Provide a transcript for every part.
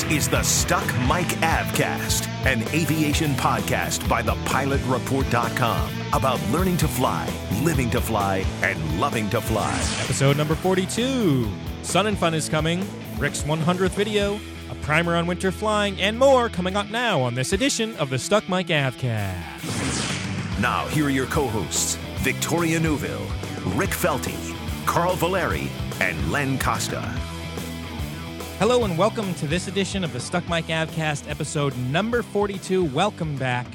This is the Stuck Mic Avcast, an aviation podcast by thepilotreport.com about learning to fly, living to fly, and loving to fly. Episode number 42. Sun and Fun is coming, Rick's 100th video, a primer on winter flying, and more coming up now on this edition of the Stuck Mic Avcast. Now, here are your co hosts Victoria Neuville, Rick Felty, Carl Valeri, and Len Costa. Hello and welcome to this edition of the Stuck Mic Avcast, episode number 42. Welcome back.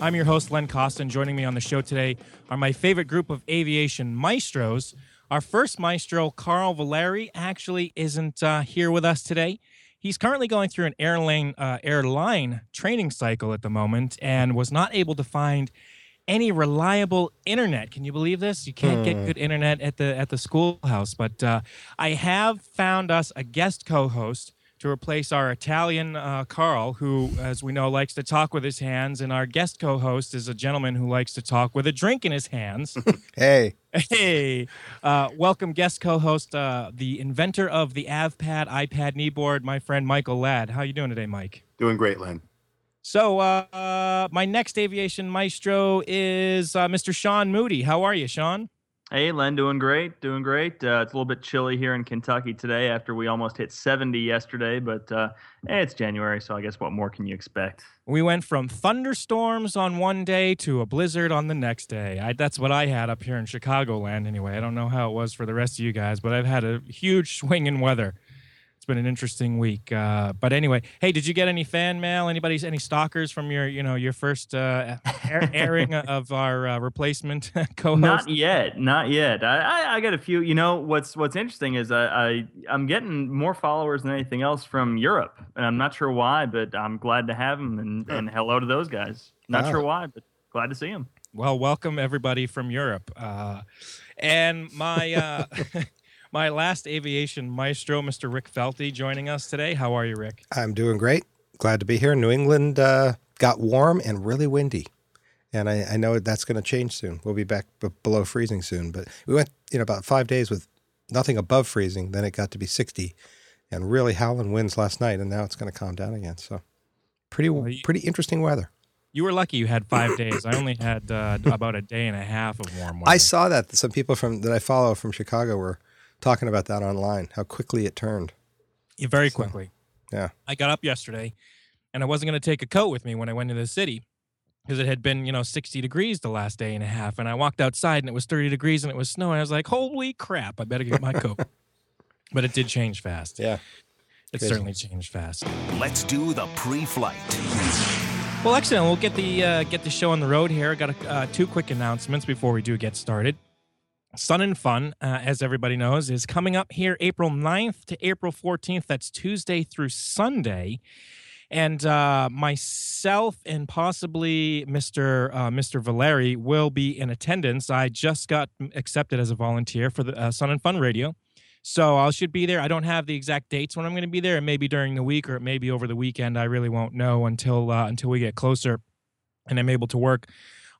I'm your host, Len Costa, and joining me on the show today are my favorite group of aviation maestros. Our first maestro, Carl Valeri, actually isn't uh, here with us today. He's currently going through an airline, uh, airline training cycle at the moment and was not able to find any reliable internet. Can you believe this? You can't get good internet at the at the schoolhouse. But uh, I have found us a guest co-host to replace our Italian uh, Carl, who, as we know, likes to talk with his hands, and our guest co-host is a gentleman who likes to talk with a drink in his hands. Hey, hey, uh, welcome, guest co-host, uh, the inventor of the AvPad iPad kneeboard, my friend Michael Ladd. How you doing today, Mike? Doing great, Len. So, uh, my next aviation maestro is uh, Mr. Sean Moody. How are you, Sean? Hey, Len, doing great, doing great. Uh, it's a little bit chilly here in Kentucky today after we almost hit 70 yesterday, but uh, hey, it's January, so I guess what more can you expect? We went from thunderstorms on one day to a blizzard on the next day. I, that's what I had up here in Chicagoland, anyway. I don't know how it was for the rest of you guys, but I've had a huge swing in weather. Been an interesting week. Uh, but anyway, hey, did you get any fan mail? Anybody's any stalkers from your, you know, your first uh, air, airing of our uh, replacement co-host? Not yet, not yet. I, I, I got a few. You know, what's what's interesting is I, I I'm getting more followers than anything else from Europe, and I'm not sure why, but I'm glad to have them, and, and hello to those guys. Not Wow. sure why, but glad to see them. Well, welcome everybody from Europe. Uh, and my uh, my last aviation maestro, Mr. Rick Felty, joining us today. How are you, Rick? I'm doing great. Glad to be here. New England uh, got warm and really windy, and I, I know that's going to change soon. We'll be back b- below freezing soon. But we went, you know, about five days with nothing above freezing. Then it got to be 60, and really howling winds last night, and now it's going to calm down again. So, pretty pretty interesting weather. You were lucky you had five days. I only had uh, about a day and a half of warm weather. I saw that some people from that I follow from Chicago were talking about that online. How quickly it turned. Yeah, very So, quickly. yeah. I got up yesterday, and I wasn't going to take a coat with me when I went to the city because it had been, you know, 60 degrees the last day and a half. And I walked outside, and it was 30 degrees, and it was snowing. I was like, "Holy crap! I better get my coat." but it did change fast. Yeah. It Crazy. certainly changed fast. Let's do the pre flight. Well, excellent. We'll get the uh, get the show on the road here. I got a, uh, two quick announcements before we do get started. Sun and Fun, uh, as everybody knows, is coming up here April 9th to April 14th. That's Tuesday through Sunday. And uh, myself and possibly Mr. Uh, Mr. Valeri will be in attendance. I just got accepted as a volunteer for the uh, Sun and Fun Radio. So I should be there. I don't have the exact dates when I'm going to be there. It may be during the week or it may be over the weekend. I really won't know until uh, until we get closer, and I'm able to work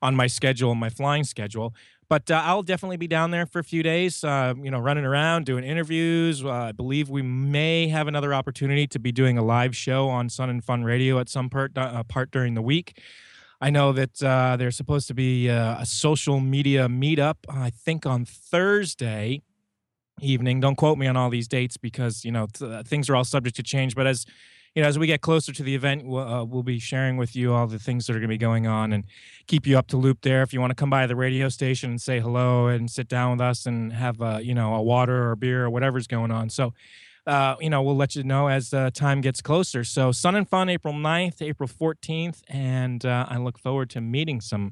on my schedule, my flying schedule. But uh, I'll definitely be down there for a few days. Uh, you know, running around, doing interviews. Uh, I believe we may have another opportunity to be doing a live show on Sun and Fun Radio at some part uh, part during the week. I know that uh, there's supposed to be uh, a social media meetup. I think on Thursday evening. Don't quote me on all these dates because you know th- things are all subject to change. But as you know, as we get closer to the event, we'll, uh, we'll be sharing with you all the things that are going to be going on and keep you up to loop there. If you want to come by the radio station and say hello and sit down with us and have a you know a water or a beer or whatever's going on, so. Uh, you know, we'll let you know as the time gets closer. So, Sun and Fun, April 9th, April 14th, and uh, I look forward to meeting some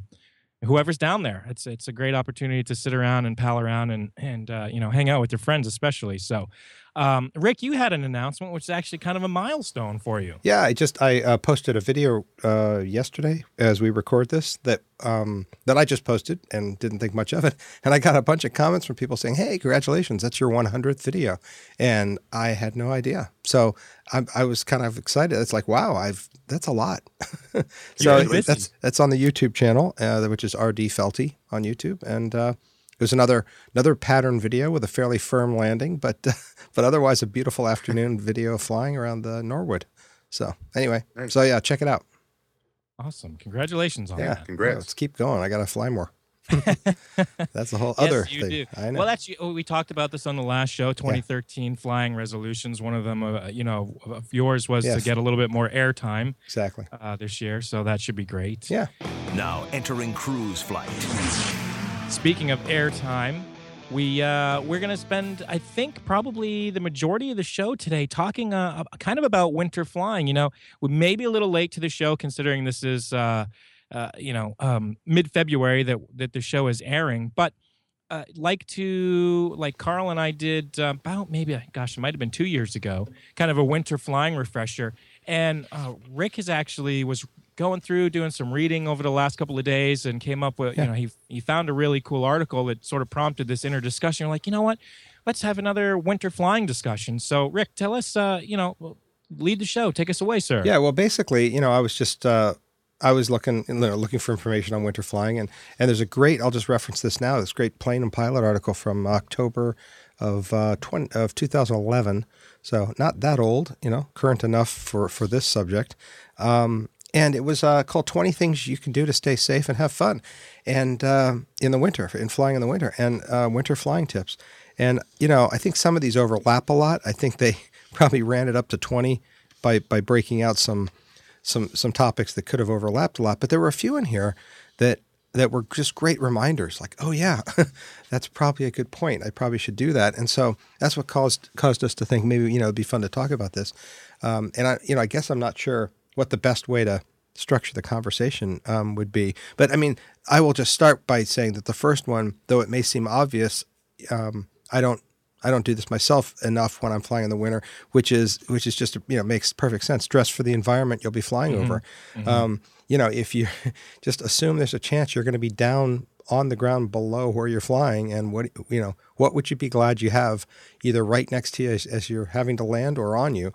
whoever's down there. It's it's a great opportunity to sit around and pal around and and uh, you know hang out with your friends, especially. So, um, Rick, you had an announcement, which is actually kind of a milestone for you. Yeah, I just I uh, posted a video uh, yesterday as we record this that um, that I just posted and didn't think much of it, and I got a bunch of comments from people saying, "Hey, congratulations, that's your 100th video," and I had no idea. So I, I was kind of excited. It's like, wow, I've that's a lot. so that's that's on the YouTube channel, uh, which is RD Felty on YouTube, and uh, it was another another pattern video with a fairly firm landing, but uh, but otherwise a beautiful afternoon video flying around the Norwood. So anyway, nice. so yeah, check it out. Awesome! Congratulations on that. yeah, that. Congrats. let's keep going. I got to fly more. that's the whole yes, other you thing. Do. I know. Well, that's oh, we talked about this on the last show. 2013 yeah. flying resolutions. One of them, uh, you know, of yours was yes. to get a little bit more airtime. Exactly. Uh, this year, so that should be great. Yeah. Now entering cruise flight. Speaking of airtime, we uh, we're gonna spend, I think, probably the majority of the show today talking uh, kind of about winter flying. You know, we may be a little late to the show considering this is uh, uh, you know um, mid February that that the show is airing, but. Uh, like to like Carl and I did uh, about maybe gosh it might have been two years ago, kind of a winter flying refresher. And Rick has actually was going through doing some reading over the last couple of days and came up with yeah. you know he he found a really cool article that sort of prompted this inner discussion. You're like, you know what? Let's have another winter flying discussion. So, Rick, tell us, uh, you know, lead the show. Take us away, sir. Yeah. Well, basically, you know, I was just. Uh, I was looking you know, looking for information on winter flying, and and there's a great. I'll just reference this now. This great plane and pilot article from October of uh, 20, of 2011. So not that old, you know, current enough for for this subject. Um, and it was uh, called 20 Things You Can Do to Stay Safe and Have Fun and uh, in the winter, in flying in the winter, and uh, winter flying tips. And, you know, I think some of these overlap a lot. I think they probably ran it up to 20 by, by breaking out some, some, some topics that could have overlapped a lot. But there were a few in here that, that were just great reminders like, oh, yeah, that's probably a good point. I probably should do that. And so that's what caused, caused us to think maybe, you know, it'd be fun to talk about this. Um, and I, you know, I guess I'm not sure what the best way to structure the conversation um, would be. But I mean, I will just start by saying that the first one, though it may seem obvious, um, I don't. I don't do this myself enough when I'm flying in the winter, which is which is just you know makes perfect sense. Dress for the environment you'll be flying mm-hmm. over. Mm-hmm. Um, you know, if you just assume there's a chance you're going to be down on the ground below where you're flying, and what you know, what would you be glad you have either right next to you as, as you're having to land or on you?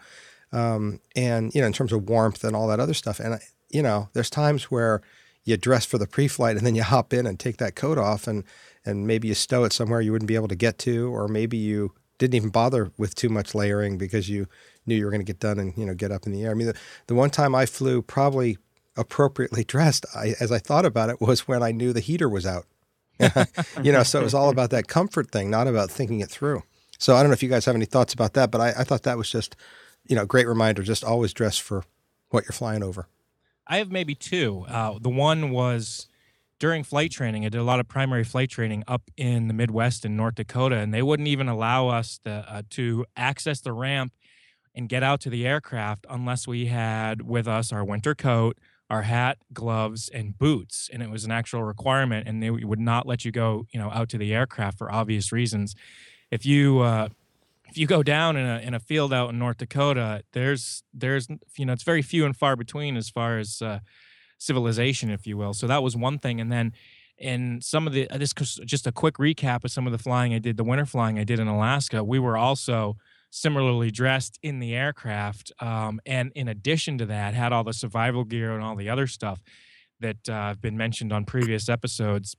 Um, and you know in terms of warmth and all that other stuff. And you know, there's times where you dress for the pre-flight and then you hop in and take that coat off and and maybe you stow it somewhere you wouldn't be able to get to, or maybe you didn't even bother with too much layering because you knew you were going to get done and you know get up in the air. I mean, the, the one time I flew probably appropriately dressed, I, as I thought about it, was when I knew the heater was out. you know, so it was all about that comfort thing, not about thinking it through. So I don't know if you guys have any thoughts about that, but I, I thought that was just you know, great reminder. Just always dress for what you're flying over. I have maybe two. Uh, the one was during flight training. I did a lot of primary flight training up in the Midwest in North Dakota, and they wouldn't even allow us to, uh, to access the ramp and get out to the aircraft unless we had with us our winter coat, our hat, gloves, and boots. And it was an actual requirement, and they would not let you go, you know, out to the aircraft for obvious reasons. If you uh, if you go down in a in a field out in North Dakota, there's there's you know it's very few and far between as far as uh, civilization, if you will. So that was one thing, and then in some of the uh, this just a quick recap of some of the flying I did, the winter flying I did in Alaska. We were also similarly dressed in the aircraft, um, and in addition to that, had all the survival gear and all the other stuff that uh, have been mentioned on previous episodes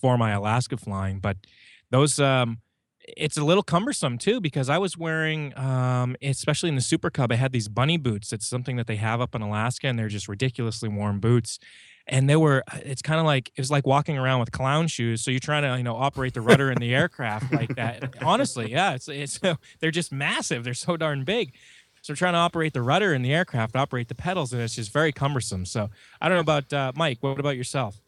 for my Alaska flying. But those um, it's a little cumbersome too because I was wearing, um, especially in the Super Cub, I had these bunny boots. It's something that they have up in Alaska, and they're just ridiculously warm boots. And they were, uh, it's kind of like it was like walking around with clown shoes. So you're trying to, you know, operate the rudder in the aircraft like that. Honestly, yeah, it's it's they're just massive. They're so darn big. So we're trying to operate the rudder in the aircraft, operate the pedals, and it's just very cumbersome. So I don't know about uh, Mike. What about yourself?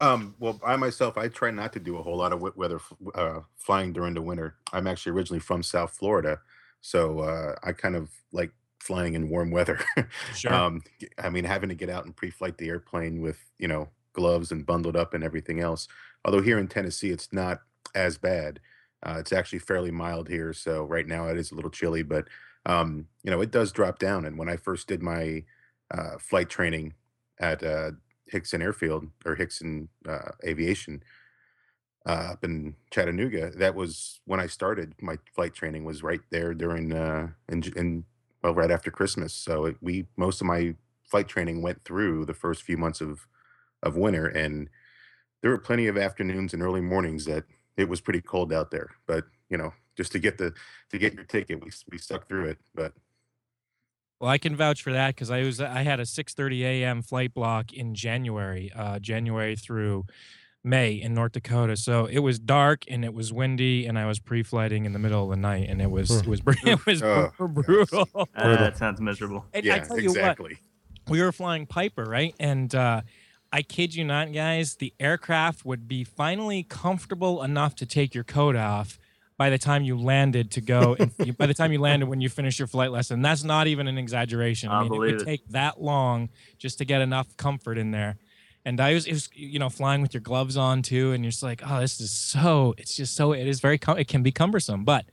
Um, well, I myself, I try not to do a whole lot of wet weather uh, flying during the winter. I'm actually originally from South Florida, so uh, I kind of like flying in warm weather. Sure. um, I mean, having to get out and pre-flight the airplane with you know gloves and bundled up and everything else. Although here in Tennessee, it's not as bad. Uh, it's actually fairly mild here, so right now it is a little chilly, but um, you know it does drop down. And when I first did my uh, flight training at uh, Hixson Airfield or Hixson uh, Aviation uh, up in Chattanooga, that was when I started my flight training. Was right there during uh, in, in well right after Christmas. So it, we most of my flight training went through the first few months of of winter, and there were plenty of afternoons and early mornings that it was pretty cold out there. But you know, just to get the to get your ticket, we we stuck through it. But well, I can vouch for that because I was I had a 6:30 a.m. flight block in January, uh, January through May in North Dakota. So it was dark and it was windy, and I was pre-flighting in the middle of the night, and it was it was it was Oh, brutal. Uh, that sounds miserable. And yeah, I tell you what, exactly. we were flying Piper, right? And uh, I kid you not, guys, the aircraft would be finally comfortable enough to take your coat off by the time you landed to go. and you- by the time you landed, when you finish your flight lesson, that's not even an exaggeration. I I mean, it believe would it. take that long just to get enough comfort in there. And I was, it was, you know, flying with your gloves on too, and you're just like, oh, this is so. It's just so. It is very. cum- It can be cumbersome, but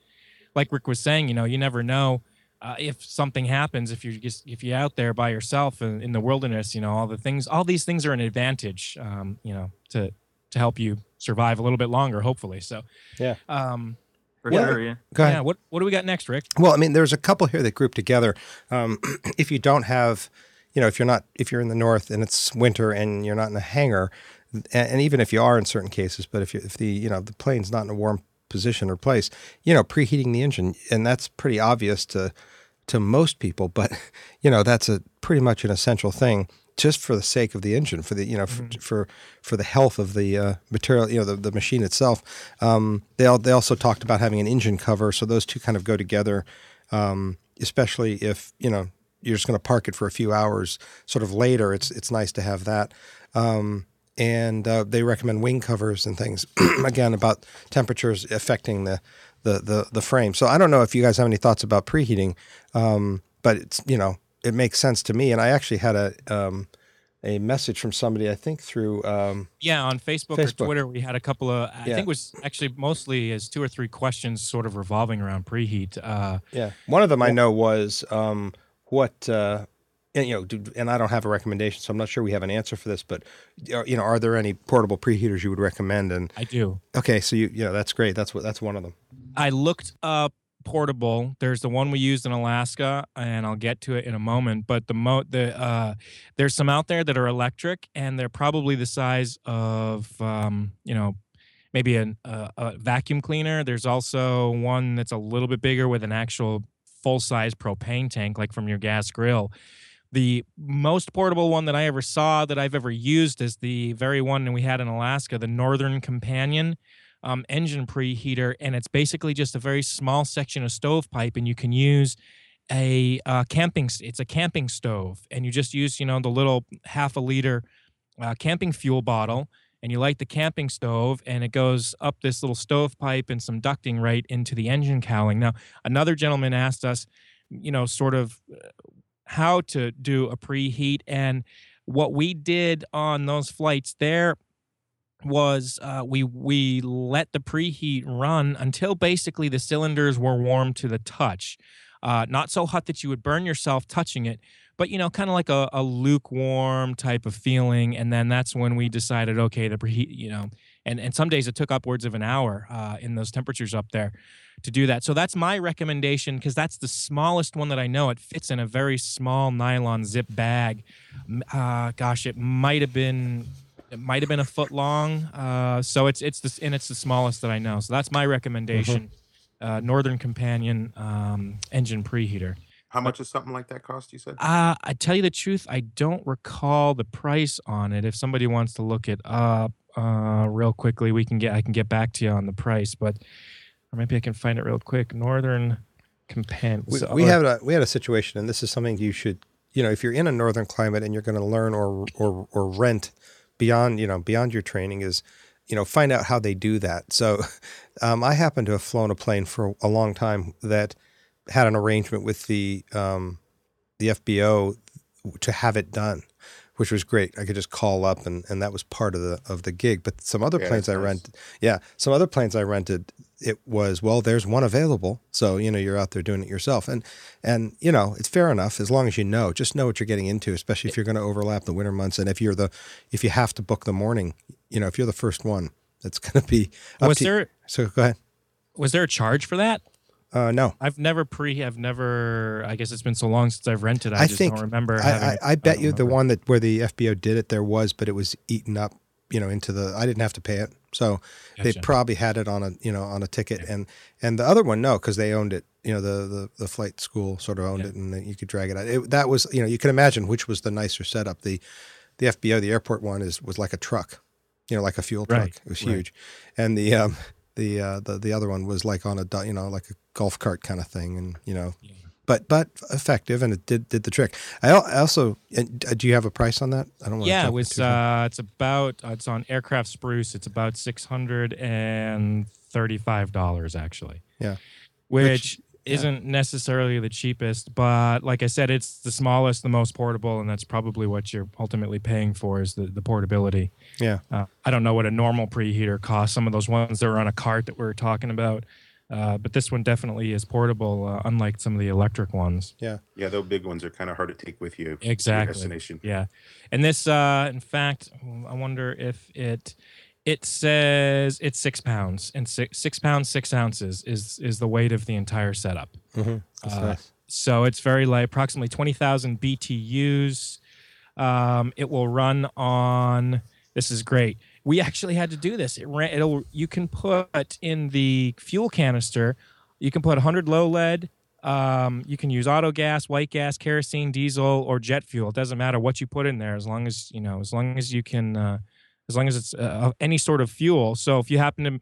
like Rick was saying, you know, you never know uh, if something happens if you're just if you're out there by yourself in, in the wilderness you know all the things all these things are an advantage um, you know to to help you survive a little bit longer hopefully so Yeah. um For Well, sure, yeah. Go ahead. yeah what what do we got next rick Well, I mean, there's a couple here that group together. Um, if you don't have, you know, if you're not, if you're in the north and it's winter and you're not in a hangar, and, and even if you are in certain cases, but if you, if the, you know, the plane's not in a warm position or place, you know, preheating the engine, and that's pretty obvious to to most people, but you know, that's a pretty much an essential thing. Just for the sake of the engine, for the you know, for for, for the health of the uh, material, you know, the, the machine itself. Um, they al- they also talked about having an engine cover, so those two kind of go together um, especially if you know you're just going to park it for a few hours. Sort of later, it's it's nice to have that. Um, and uh, they recommend wing covers and things. Again, about temperatures affecting the, the the the frame. So I don't know if you guys have any thoughts about preheating, um, but it's you know it makes sense to me. And I actually had a um, a message from somebody I think through um, yeah on facebook, Facebook. or twitter we had a couple of i Yeah. think it was actually mostly as two or three questions sort of revolving around preheat uh Yeah, one of them I know was um, what uh, and, you know, do, and I don't have a recommendation, so I'm not sure we have an answer for this. But are, you know, are there any portable preheaters you would recommend? And i do okay, so you, you know, that's great. That's what that's one of them. I looked up portable. There's the one we used in Alaska, and I'll get to it in a moment. But the mo the uh, there's some out there that are electric, and they're probably the size of um, you know maybe an, uh, a vacuum cleaner. There's also one that's a little bit bigger with an actual full size propane tank, like from your gas grill. The most portable one that I ever saw that I've ever used is the very one that we had in Alaska, the Northern Companion um, engine preheater, and it's basically just a very small section of stovepipe, and you can use a uh, camping. It's a camping stove, and you just use you know the little half a liter uh, camping fuel bottle, and you light the camping stove, and it goes up this little stovepipe and some ducting right into the engine cowling. Now, another gentleman asked us, you know, sort of uh, how to do a preheat, and what we did on those flights there was uh, we we let the preheat run until basically the cylinders were warm to the touch, uh, not so hot that you would burn yourself touching it, but you know, kind of like a, a lukewarm type of feeling. And then that's when we decided, okay, the preheat, you know, and and some days it took upwards of an hour uh, in those temperatures up there to do that. So that's my recommendation because that's the smallest one that I know. It fits in a very small nylon zip bag. Uh, gosh, it might have been it might have been a foot long. Uh, so it's it's the and it's the smallest that I know. So that's my recommendation. Uh, Northern Companion um, engine preheater. How much does something like that cost? You said. Uh, I tell you the truth, I don't recall the price on it. If somebody wants to look it up uh, real quickly, we can get I can get back to you on the price, but or maybe I can find it real quick. Northern Companion. We, we or- have a we had a situation, and this is something you should, you know, if you're in a northern climate and you're going to learn or or or rent beyond, you know, beyond your training is, you know, find out how they do that. So, um, I happen to have flown a plane for a long time that had an arrangement with the um, the FBO to have it done, which was great. I could just call up, and, and that was part of the of the gig. But some other Yeah, planes I nice. rented, yeah, some other planes I rented, it was well, there's one available, so you know you're out there doing it yourself, and and you know it's fair enough as long as you know, just know what you're getting into, especially if you're going to overlap the winter months, and if you're the if you have to book the morning, you know if you're the first one, that's going to be. Was to, there So go ahead. was there a charge for that? Uh, no, I've never pre. I've never. I guess it's been so long since I've rented. I, I just think- don't remember. I, having, I, I bet you the one that where the FBO did it, there was, but it was eaten up, you know, into the. I didn't have to pay it, so they probably had it on a, you know, on a ticket, and and the other one, no, because they owned it. You know, the the the flight school sort of owned Yeah. it, and then you could drag it out. It, that was, you know, you can imagine which was the nicer setup. The the FBO, the airport one, is was like a truck, you know, like a fuel truck. Right, It was right. huge, and the um the uh the the other one was like on a you know like a golf cart kind of thing, and you know but but effective and it did did the trick. I I also uh, do you have a price on that? I don't want Yeah, to it was. Uh, it's about. Uh, it's on Aircraft Spruce. It's about six hundred and thirty-five dollars actually. Yeah. Which, yeah. isn't necessarily the cheapest, but like I said, it's the smallest, the most portable, and that's probably what you're ultimately paying for is the the portability. yeah Uh, I don't know what a normal preheater costs. Some of those ones that were on a cart that we were talking about. Uh, but this one definitely is portable, uh, unlike some of the electric ones. Yeah, yeah, those big ones are kind of hard to take with you. Exactly. destination. Yeah, and this, uh, in fact, I wonder if it it says it's six pounds and six six pounds six ounces is is the weight of the entire setup. mm-hmm. That's Uh, nice. So it's very light, approximately twenty thousand BTUs. Um, it will run on. This is great. We actually had to do this. It ran. It'll. You can put in the fuel canister. You can put 100 low lead. Um, you can use auto gas, white gas, kerosene, diesel, or jet fuel. It doesn't matter what you put in there, as long as you know, as long as you can, uh, as long as it's uh, any sort of fuel. So if you happen to,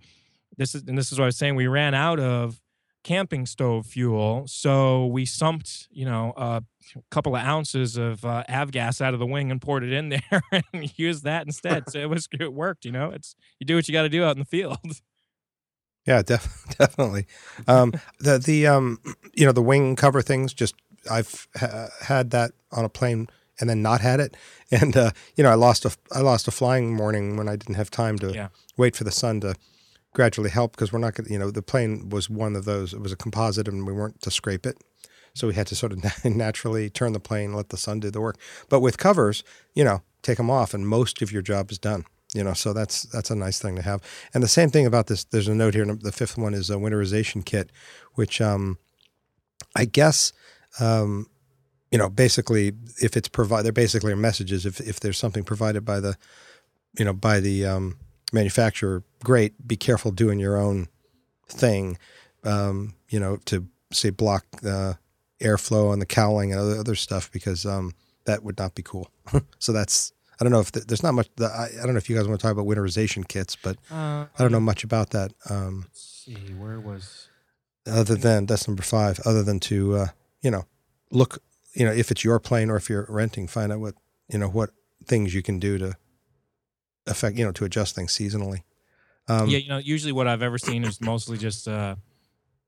this is and this is what I was saying. We ran out of camping stove fuel, so we sumped, you know, a couple of ounces of uh, avgas out of the wing and poured it in there and used that instead. So it was it worked. You know, it's you do what you got to do out in the field. Yeah, def- definitely. Um, the the um, you know the wing cover things. Just I've ha- had that on a plane and then not had it, and uh, you know I lost a I lost a flying morning when I didn't have time to Yeah. wait for the sun to gradually help because we're not going. to You know the plane was one of those. It was a composite, and we weren't to scrape it. So we had to sort of naturally turn the plane, let the sun do the work. But with covers, you know, take them off, and most of your job is done. You know, so that's that's a nice thing to have. And the same thing about this. There's a note here. The fifth one is a winterization kit, which um, I guess um, you know, basically, if it's provide, they're basically messages. If if there's something provided by the, you know, by the um, manufacturer, great. Be careful doing your own thing. Um, you know, to say block the airflow and the cowling and other other stuff because um, that would not be cool. so that's I don't know if th- there's not much. The, I, I don't know if you guys want to talk about winterization kits, but Uh, I don't know much about that. Um, Let's see, where was other than that's number five. Other than to uh, you know look, you know, if it's your plane or if you're renting, find out what you know what things you can do to affect you know to adjust things seasonally. Um, yeah, you know, usually what I've ever seen is mostly just uh,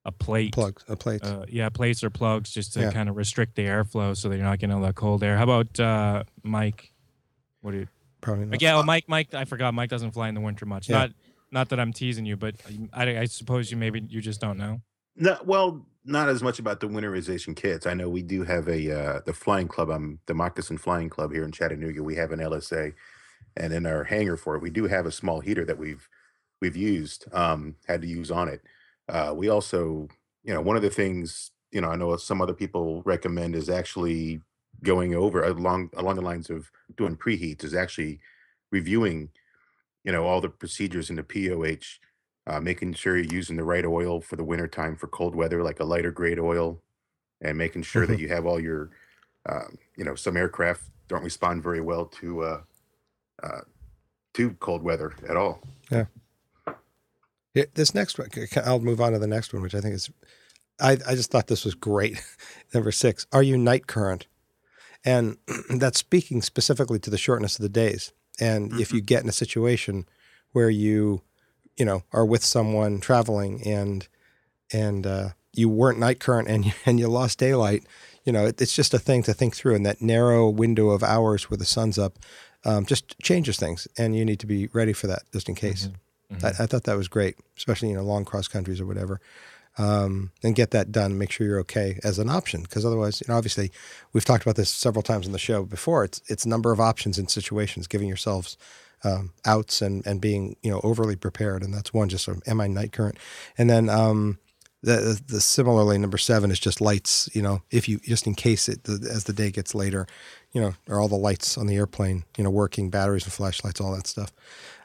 a plate. plugs, a plates. Uh, yeah, plates or plugs just to Yeah. kind of restrict the airflow so that you're not getting all that cold air. How about uh, Mike? What do you? Probably not. Like, yeah, well, Mike. Mike, I forgot. Mike doesn't fly in the winter much. Yeah. Not, not that I'm teasing you, but I, I suppose you maybe you just don't know. No, well, not as much about the winterization kits. I know we do have a uh, the flying club. I'm the Moccasin Flying Club here in Chattanooga. We have an LSA, and in our hangar for it, we do have a small heater that we've we've used, um, had to use on it. Uh, we also, you know, one of the things you know, I know some other people recommend is actually going over along along the lines of doing preheats is actually reviewing, you know, all the procedures in the POH uh, making sure you're using the right oil for the winter time for cold weather, like a lighter grade oil, and making sure that you have all your, um, you know, some aircraft don't respond very well to uh, uh, to cold weather at all. Yeah, this next one, I'll move on to the next one, which I think is, I, I just thought this was great. Number six, are you night current? And that's speaking specifically to the shortness of the days. And if you get in a situation where you, you know, are with someone traveling and, and, uh, you weren't night current and you, and you lost daylight, you know, it, it's just a thing to think through. in that narrow window of hours where the sun's up um, just changes things, and you need to be ready for that just in case. Mm-hmm. I, I, thought that was great, especially you know long cross countries or whatever. Um, and get that done. Make sure you're okay as an option, because otherwise, you know, obviously, we've talked about this several times in the show before. It's it's number of options in situations, giving yourselves um, outs and and being you know overly prepared, and that's one. Just sort of, am I night current? And then um, the, the similarly number seven is just lights. You know, if you just in case it the, as the day gets later, you know, are all the lights on the airplane, you know, working, batteries and flashlights, all that stuff.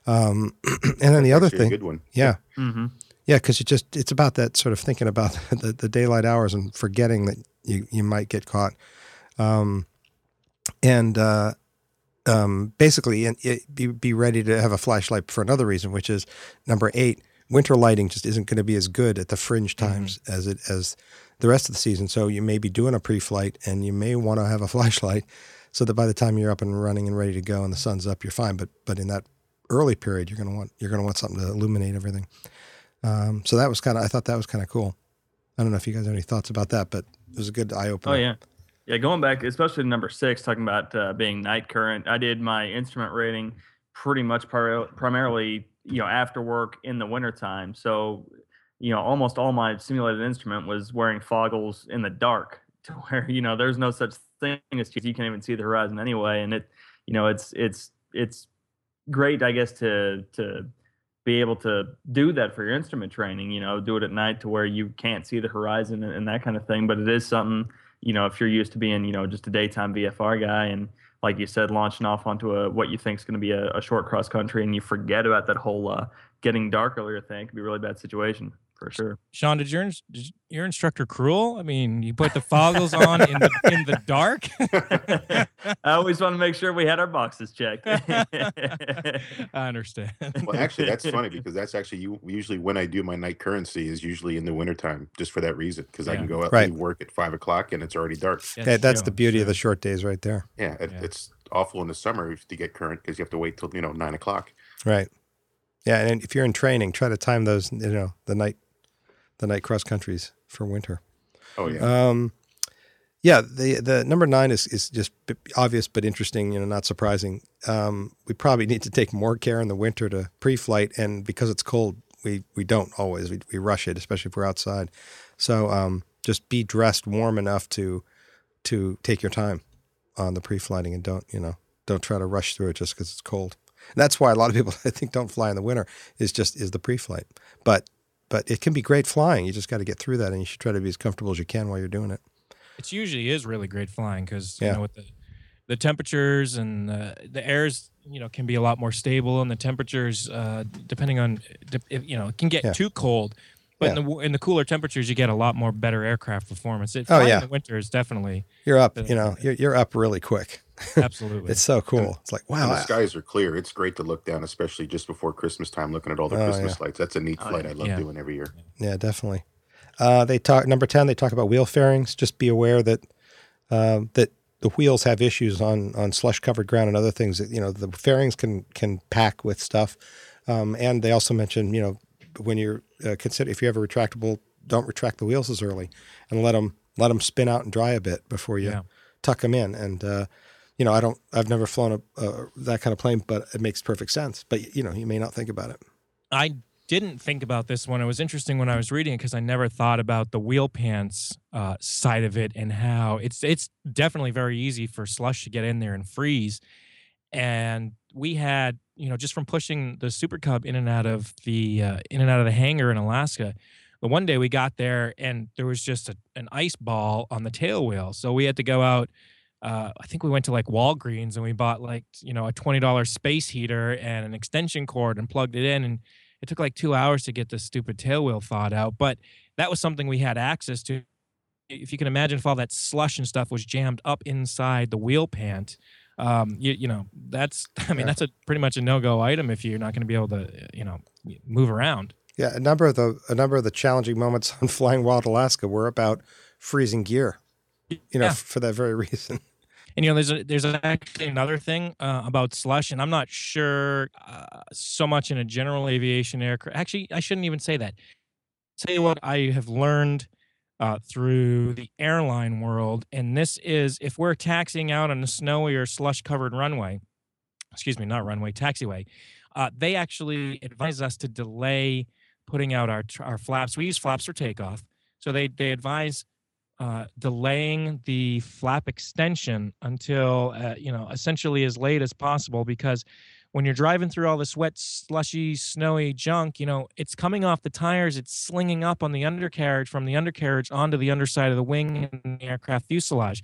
Um, and then the other thing, good one. yeah, Mm-hmm. yeah, because it just it's about that sort of thinking about the, the daylight hours and forgetting that you you might get caught, um, and uh, um, basically and it, be be ready to have a flashlight for another reason, which is number eight. Winter lighting just isn't going to be as good at the fringe times as it as the rest of the season. So you may be doing a pre-flight and you may want to have a flashlight, so that by the time you're up and running and ready to go and the sun's up, you're fine. But but in that early period, you're gonna want you're gonna want something to illuminate everything. Um, so that was kind of I thought that was kind of cool. I don't know if you guys have any thoughts about that, but it was a good eye opener. Oh yeah, yeah. Going back, especially to number six, talking about uh, being night current. I did my instrument rating pretty much pri- primarily, you know, after work in the wintertime. So, you know, almost all my simulated instrument was wearing foggles in the dark, to where you know there's no such thing as you can't even see the horizon anyway, and it, you know, it's it's it's great, I guess, to to be able to do that for your instrument training. You know, do it at night to where you can't see the horizon and, and that kind of thing. But it is something, you know, if you're used to being, you know, just a daytime VFR guy and like you said, launching off onto a what you think is going to be a, a, short cross country, and you forget about that whole uh, getting dark earlier thing, it could be a really bad situation for sure. Sean, did your did your instructor cruel? I mean, you put the foggles on in the in the dark. I always want to make sure we had our boxes checked. I understand. Well, actually, that's funny because that's actually you. Usually, when I do my night currency, is usually in the wintertime, just for that reason, because I can go out Right. and work at five o'clock and it's already dark. Okay, that's true, the beauty of the short days right there. Yeah, it, Yeah. it's awful in the summer to get current because you have to wait till you know nine o'clock. Right. Yeah, and if you're in training, try to time those, you know, the night the night cross countries for winter. Oh yeah, Um, yeah, the the number nine is is just obvious but interesting. You know, not surprising. Um, we probably need to take more care in the winter to pre-flight, and because it's cold, we we don't always we, we rush it, especially if we're outside. So um, just be dressed warm enough to to take your time on the pre-flighting, and don't you know don't try to rush through it just because it's cold. And that's why a lot of people I think don't fly in the winter is just is the pre-flight, but but it can be great flying. You just got to get through that, and you should try to be as comfortable as you can while you're doing it. It usually is really great flying because you Yeah. know with the the temperatures and the, the airs you know can be a lot more stable and the temperatures uh, depending on you know it can get Yeah. too cold but in the in the cooler temperatures you get a lot more better aircraft performance it, Oh, yeah. in the winter is definitely You're up, Uh, you know, you're, you're up really quick. Absolutely It's so cool. It's like, wow. the skies are clear. It's great to look down, especially just before Christmas time, looking at all the Oh, Christmas lights. That's a neat Oh, flight. yeah. I love Yeah. doing every year. Yeah, definitely. Uh, they talk number ten. They talk about wheel fairings. Just be aware that um, that the wheels have issues on on slush covered ground and other things. That you know the fairings can can pack with stuff. Um, and they also mention you know when you're uh, consider if you have a retractable, don't retract the wheels as early, and let them let them spin out and dry a bit before you Yeah. tuck them in. And uh, you know I don't I've never flown a that kind of plane, but it makes perfect sense. But you know you may not think about it. I didn't think about this one. It was interesting when I was reading it because I never thought about the wheel pants uh, side of it and how it's it's definitely very easy for slush to get in there and freeze. And we had, you know, just from pushing the Super Cub in and out of the uh, in and out of the hangar in Alaska. The one day we got there and there was just a, an ice ball on the tail wheel, so we had to go out. Uh, I think we went to like Walgreens and we bought like you know a twenty dollars space heater and an extension cord and plugged it in and it took like two hours to get the stupid tail wheel thawed out, but that was something we had access to. If you can imagine if all that slush and stuff was jammed up inside the wheel pant, um, you, you know, that's, I mean, that's a pretty much a no-go item if you're not going to be able to, you know, move around. Yeah, a number of the a number of the challenging moments on Flying Wild Alaska were about freezing gear. You know, Yeah. for that very reason. And you know, there's a, there's actually another thing uh, about slush, and I'm not sure uh, so much in a general aviation aircraft. Actually, I shouldn't even say that. Tell you what, I have learned uh, through the airline world. And this is if we're taxiing out on a snowy or slush covered runway, excuse me, not runway, taxiway, uh, they actually advise us to delay putting out our, our flaps. We use flaps for takeoff. So they, they advise uh, delaying the flap extension until, uh, you know, essentially as late as possible because when you're driving through all this wet, slushy, snowy junk, you know, it's coming off the tires, it's slinging up on the undercarriage from the undercarriage onto the underside of the wing and the aircraft fuselage.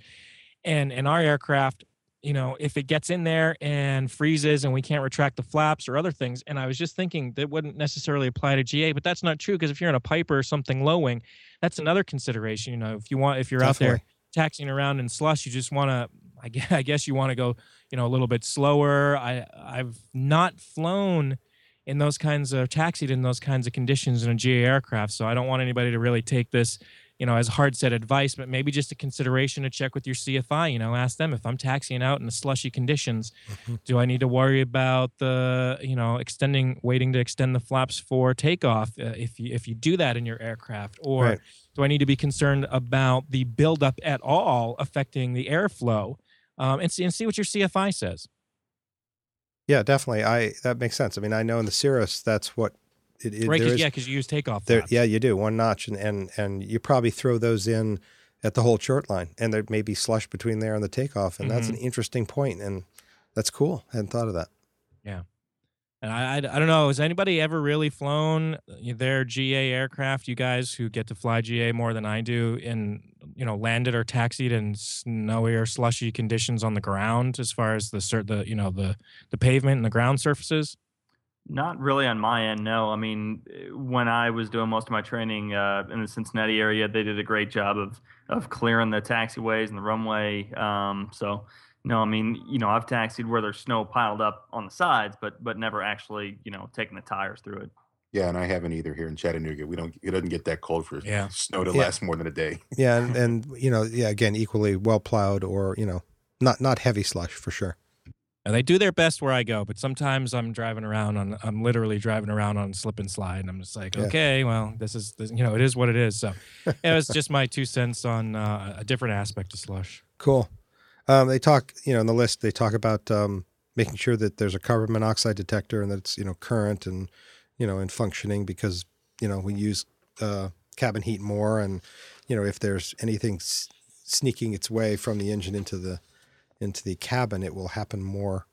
And in our aircraft, you know, if it gets in there and freezes and we can't retract the flaps or other things. And I was just thinking that wouldn't necessarily apply to GA, but that's not true because if you're in a Piper or something low wing, that's another consideration. You know, if you want, if you're Definitely. out there taxiing around in slush, you just want to, I guess, I guess you want to go you know a little bit slower i i've not flown in those kinds of taxied in those kinds of conditions in a ga aircraft so i don't want anybody to really take this you know as hard set advice but maybe just a consideration to check with your cfi you know ask them if i'm taxiing out in the slushy conditions Mm-hmm. do i need to worry about the you know extending waiting to extend the flaps for takeoff uh, if you if you do that in your aircraft or Right. do i need to be concerned about the buildup at all affecting the airflow um, and see and see what your CFI says. Yeah, definitely. I that makes sense. I mean, I know in the Cirrus that's what it, it right? 'cause- is- yeah, because you use takeoff. There, yeah, you do one notch, and, and and you probably throw those in at the hold short line, and there may be slush between there and the takeoff, and that's an interesting point, and that's cool. I hadn't thought of that. Yeah, and I, I, I don't know. Has anybody ever really flown uh, their GA aircraft? You guys who get to fly GA more than I do, in you know landed or taxied in snowy or slushy conditions on the ground, as far as the cer- the you know the the pavement and the ground surfaces. Not really on my end, no. I mean, eh, when I was doing most of my training uh, in the Cincinnati area, they did a great job of of clearing the taxiways and the runway. Um, so, no, I mean, you know, I've taxied where there's snow piled up on the sides, but but never actually, you know, taking the tires through it. Yeah, and I haven't either here in Chattanooga. We don't. It doesn't get that cold for Yeah. snow to Yeah. last more than a day. Yeah, and, and you know, yeah, again, equally well plowed, or you know, not not heavy slush for sure. And they do their best where I go, but sometimes I'm driving around on I'm literally driving around on slip and slide, and I'm just like, Yeah. okay, well, this is this, you know, it is what it is. So it was just my two cents on uh, a different aspect of slush. Cool. Um, they talk, you know, in the list they talk about um, making sure that there's a carbon monoxide detector and that it's you know current and you know and functioning because you know we use uh, cabin heat more and you know if there's anything s- sneaking its way from the engine into the into the cabin, it will happen more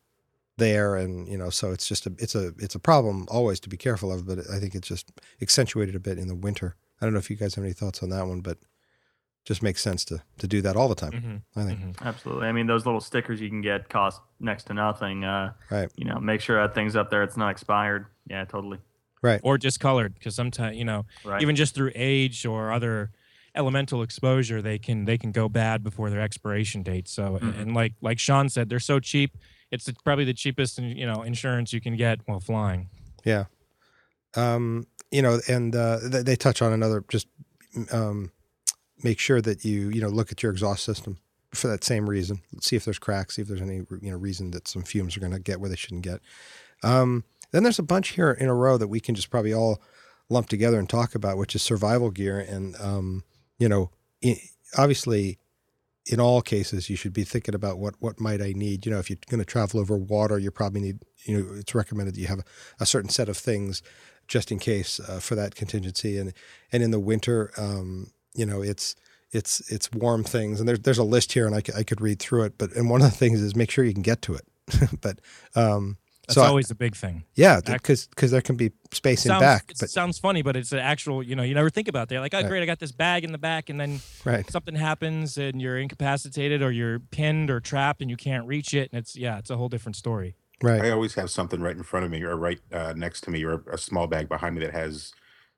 there and you know so it's just a it's a it's a problem always to be careful of but i think it's just accentuated a bit in the winter i don't know if you guys have any thoughts on that one but just makes sense to to do that all the time Mm-hmm. i think Absolutely. I mean, those little stickers you can get cost next to nothing. Uh, Right. You know, make sure that thing's up there. It's not expired. Yeah, totally. Right. Or discolored because sometimes you know Right. even just through age or other elemental exposure they can they can go bad before their expiration date so Mhm. and like like sean said they're so cheap it's probably the cheapest you know insurance you can get while flying Yeah. Um, you know, and uh, they, they touch on another just um, make sure that you, you know, look at your exhaust system for that same reason. See if there's cracks, see if there's any, you know, reason that some fumes are going to get where they shouldn't get. Um, then there's a bunch here in a row that we can just probably all lump together and talk about, which is survival gear. And, um, you know, i obviously, in all cases, you should be thinking about what what might I need. You know, if you're going to travel over water, you probably need. You know, it's recommended that you have a certain set of things just in case uh, for that contingency. And and in the winter, um, you know, it's it's it's warm things. And there's there's a list here, and I, c- I could read through it. But and one of the things is make sure you can get to it. but um, that's so I- always the big thing yeah, because because there can be space in sounds, back. it But sounds funny but it's an actual you know you never think about that like oh Right. great i got this bag in the back and then right, something happens and you're incapacitated or you're pinned or trapped and you can't reach it and it's yeah it's a whole different story right. I always have something right in front of me or right uh, next to me or a small bag behind me that has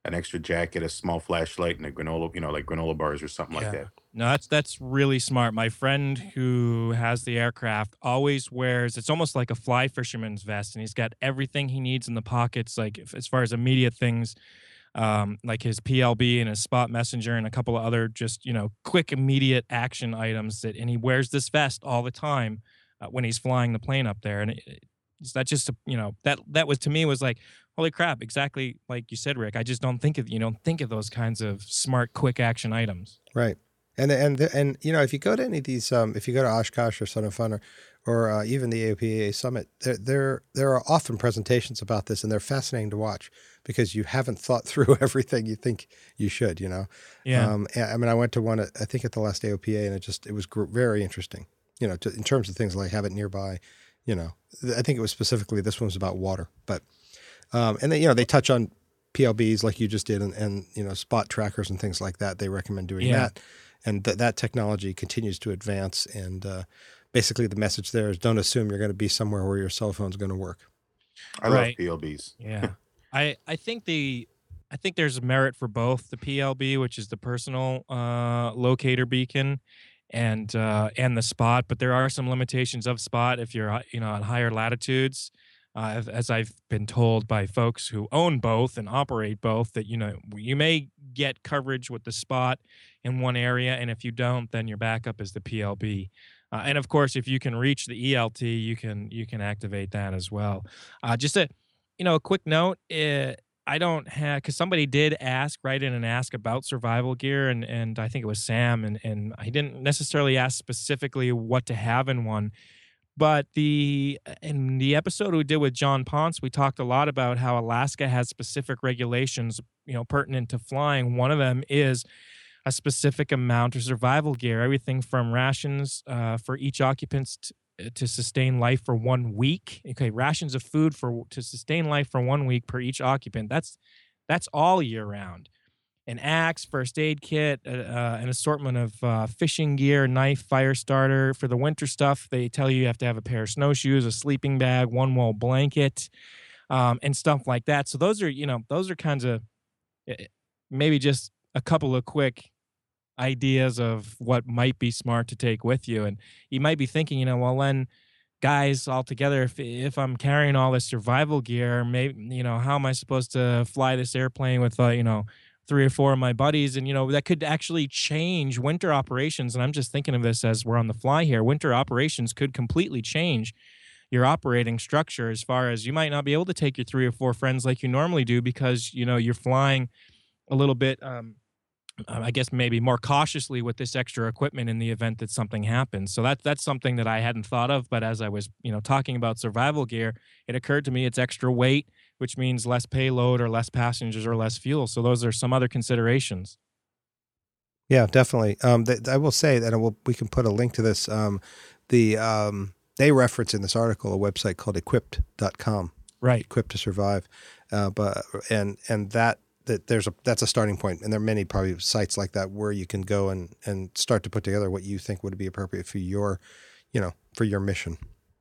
an extra jacket, a small flashlight, and a granola, you know, like granola bars or something Yeah. like that. No, that's that's really smart. My friend who has the aircraft always wears it's almost like a fly fisherman's vest, and he's got everything he needs in the pockets, like if, as far as immediate things, um, like his PLB and his spot messenger and a couple of other just you know quick immediate action items. That and he wears this vest all the time uh, when he's flying the plane up there, and it, it's that just a, you know that that was to me was like holy crap, exactly like you said, Rick. I just don't think of you don't think of those kinds of smart, quick action items. Right. And and and you know, if you go to any of these, um, if you go to Oshkosh or Sun and Fun or, or uh, even the AOPA summit, there, there there are often presentations about this, and they're fascinating to watch because you haven't thought through everything you think you should. You know. Yeah. Um, I mean, I went to one, at, I think at the last AOPA, and it just it was gr- very interesting. You know, to, in terms of things like have it nearby. You know, I think it was specifically this one was about water, but um, and they you know they touch on PLBs like you just did, and, and you know spot trackers and things like that. They recommend doing Yeah. that, and th- that technology continues to advance. And uh, basically, the message there is don't assume you're going to be somewhere where your cell phone's going to work. I Right. love PLBs. Yeah. I I think the I think there's merit for both the PLB, which is the personal uh, locator beacon, and uh, and the spot. But there are some limitations of spot if you're uh, you know at higher latitudes. Uh, as- I've been told by folks who own both and operate both, that you know you may get coverage with the spot in one area, and if you don't, then your backup is the PLB. Uh, and of course, if you can reach the ELT, you can you can activate that as well. Uh, just a you know, a quick note. Uh, I don't have because somebody did ask, right in and ask about survival gear, and and I think it was Sam, and and I didn't necessarily ask specifically what to have in one, but the in the episode we did with John Ponce, we talked a lot about how Alaska has specific regulations, you know, pertinent to flying. One of them is a specific amount of survival gear, everything from rations uh, for each occupant t- to sustain life for one week. Okay, rations of food for to sustain life for one week per each occupant. That's that's all year round. An axe, first aid kit, uh, uh, an assortment of uh, fishing gear, knife, fire starter. For the winter stuff, they tell you you have to have a pair of snowshoes, a sleeping bag, one wall blanket, um, and stuff like that. So those are you know those are kinds of eh, maybe just a couple of quick ideas of what might be smart to take with you. And you might be thinking, you know, well, then guys all together, if, if I'm carrying all this survival gear, maybe, you know, how am I supposed to fly this airplane with, uh, you know, three or four of my buddies? And, you know, that could actually change winter operations. And I'm just thinking of this as we're on the fly here. Winter operations could completely change your operating structure as far as you might not be able to take your three or four friends like you normally do because, you know, you're flying a little bit, um, uh, I guess maybe more cautiously with this extra equipment in the event that something happens. So that that's something that I hadn't thought of. But as I was, you know, talking about survival gear, it occurred to me it's extra weight, which means less payload or less passengers or less fuel. So those are some other considerations. Yeah, definitely. Um, th- I will say that will, we can put a link to this. Um, the um, they reference in this article a website called equipped.com, Right. equipped to survive. Uh, but and and that that there's a that's a starting point, and there are many probably sites like that where you can go and and start to put together what you think would be appropriate for your, you know, for your mission.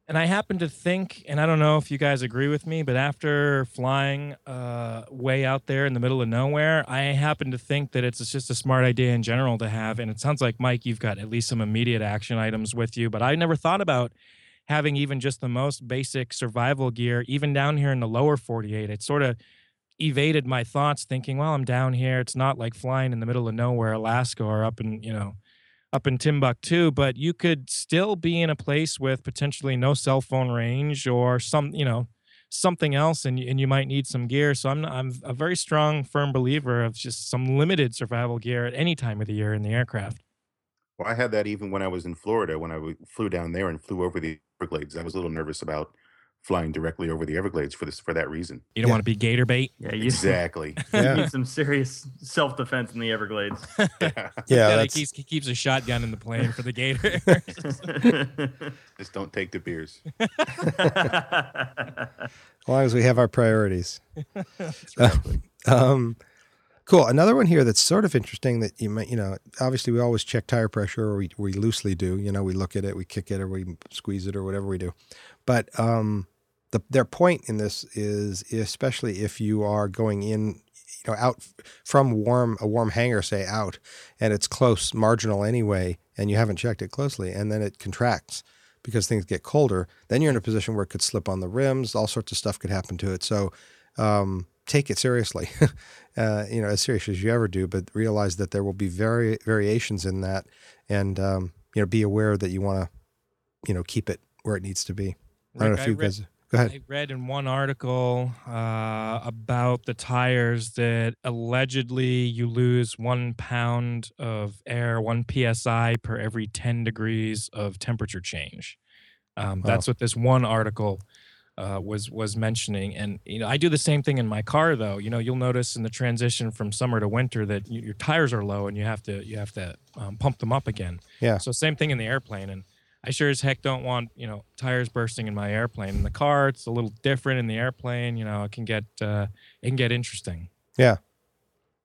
And I happen to think, and I don't know if you guys agree with me, but after flying uh, way out there in the middle of nowhere, I happen to think that it's just a smart idea in general to have. And it sounds like, Mike, you've got at least some immediate action items with you, but I never thought about having even just the most basic survival gear, even down here in the lower 48. It sort of evaded my thoughts thinking, well, I'm down here. It's not like flying in the middle of nowhere, Alaska, or up in, you know, up in Timbuktu, but you could still be in a place with potentially no cell phone range or some, you know, something else, and and you might need some gear. So I'm I'm a very strong, firm believer of just some limited survival gear at any time of the year in the aircraft. Well, I had that even when I was in Florida, when I flew down there and flew over the Everglades. I was a little nervous about flying directly over the Everglades for this for that reason. You don't Yeah. want to be gator bait. Yeah, you Exactly. you Yeah. need some serious self defense in the Everglades. Yeah, he, that's keeps, he keeps a shotgun in the plane for the gator. Just don't take the beers. as long as we have our priorities. Um, cool. Another one here that's sort of interesting that you might, you know, obviously we always check tire pressure, or we, we loosely do. You know, we look at it, we kick it, or we squeeze it, or whatever we do. But um, the, their point in this is, especially if you are going in, you know, out from warm a warm hangar, say out, and it's close, marginal anyway, and you haven't checked it closely, and then it contracts because things get colder. Then you're in a position where it could slip on the rims. All sorts of stuff could happen to it. So um, take it seriously, uh, you know, as serious as you ever do, but realize that there will be vari- variations in that, and um, you know, be aware that you want to, you know, keep it where it needs to be. I don't know if you read, guys. Go ahead. I read in one article uh, about the tires that allegedly you lose one pound of air, one psi per every 10 degrees of temperature change. Um, Wow. That's what this one article uh, was was mentioning. And you know, I do the same thing in my car, though. You know, you'll notice in the transition from summer to winter that y- your tires are low and you have to you have to um, pump them up again. Yeah. So same thing in the airplane, and I sure as heck don't want you know tires bursting in my airplane. In the car, it's a little different. In the airplane, you know, it can get uh, it can get interesting. Yeah,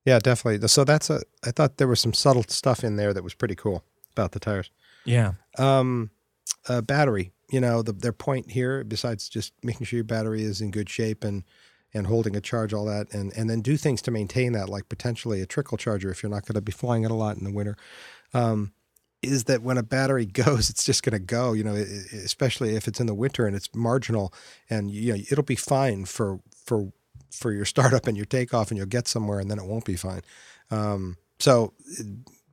yeah, definitely. So that's a. I thought there was some subtle stuff in there that was pretty cool about the tires. Yeah. Um, uh, battery. You know, the, their point here, besides just making sure your battery is in good shape and and holding a charge, all that, and and then do things to maintain that, like potentially a trickle charger if you're not going to be flying it a lot in the winter. Um, is that when a battery goes, it's just going to go. You know, especially if it's in the winter and it's marginal, and you know it'll be fine for for for your startup and your takeoff, and you'll get somewhere, and then it won't be fine. Um, so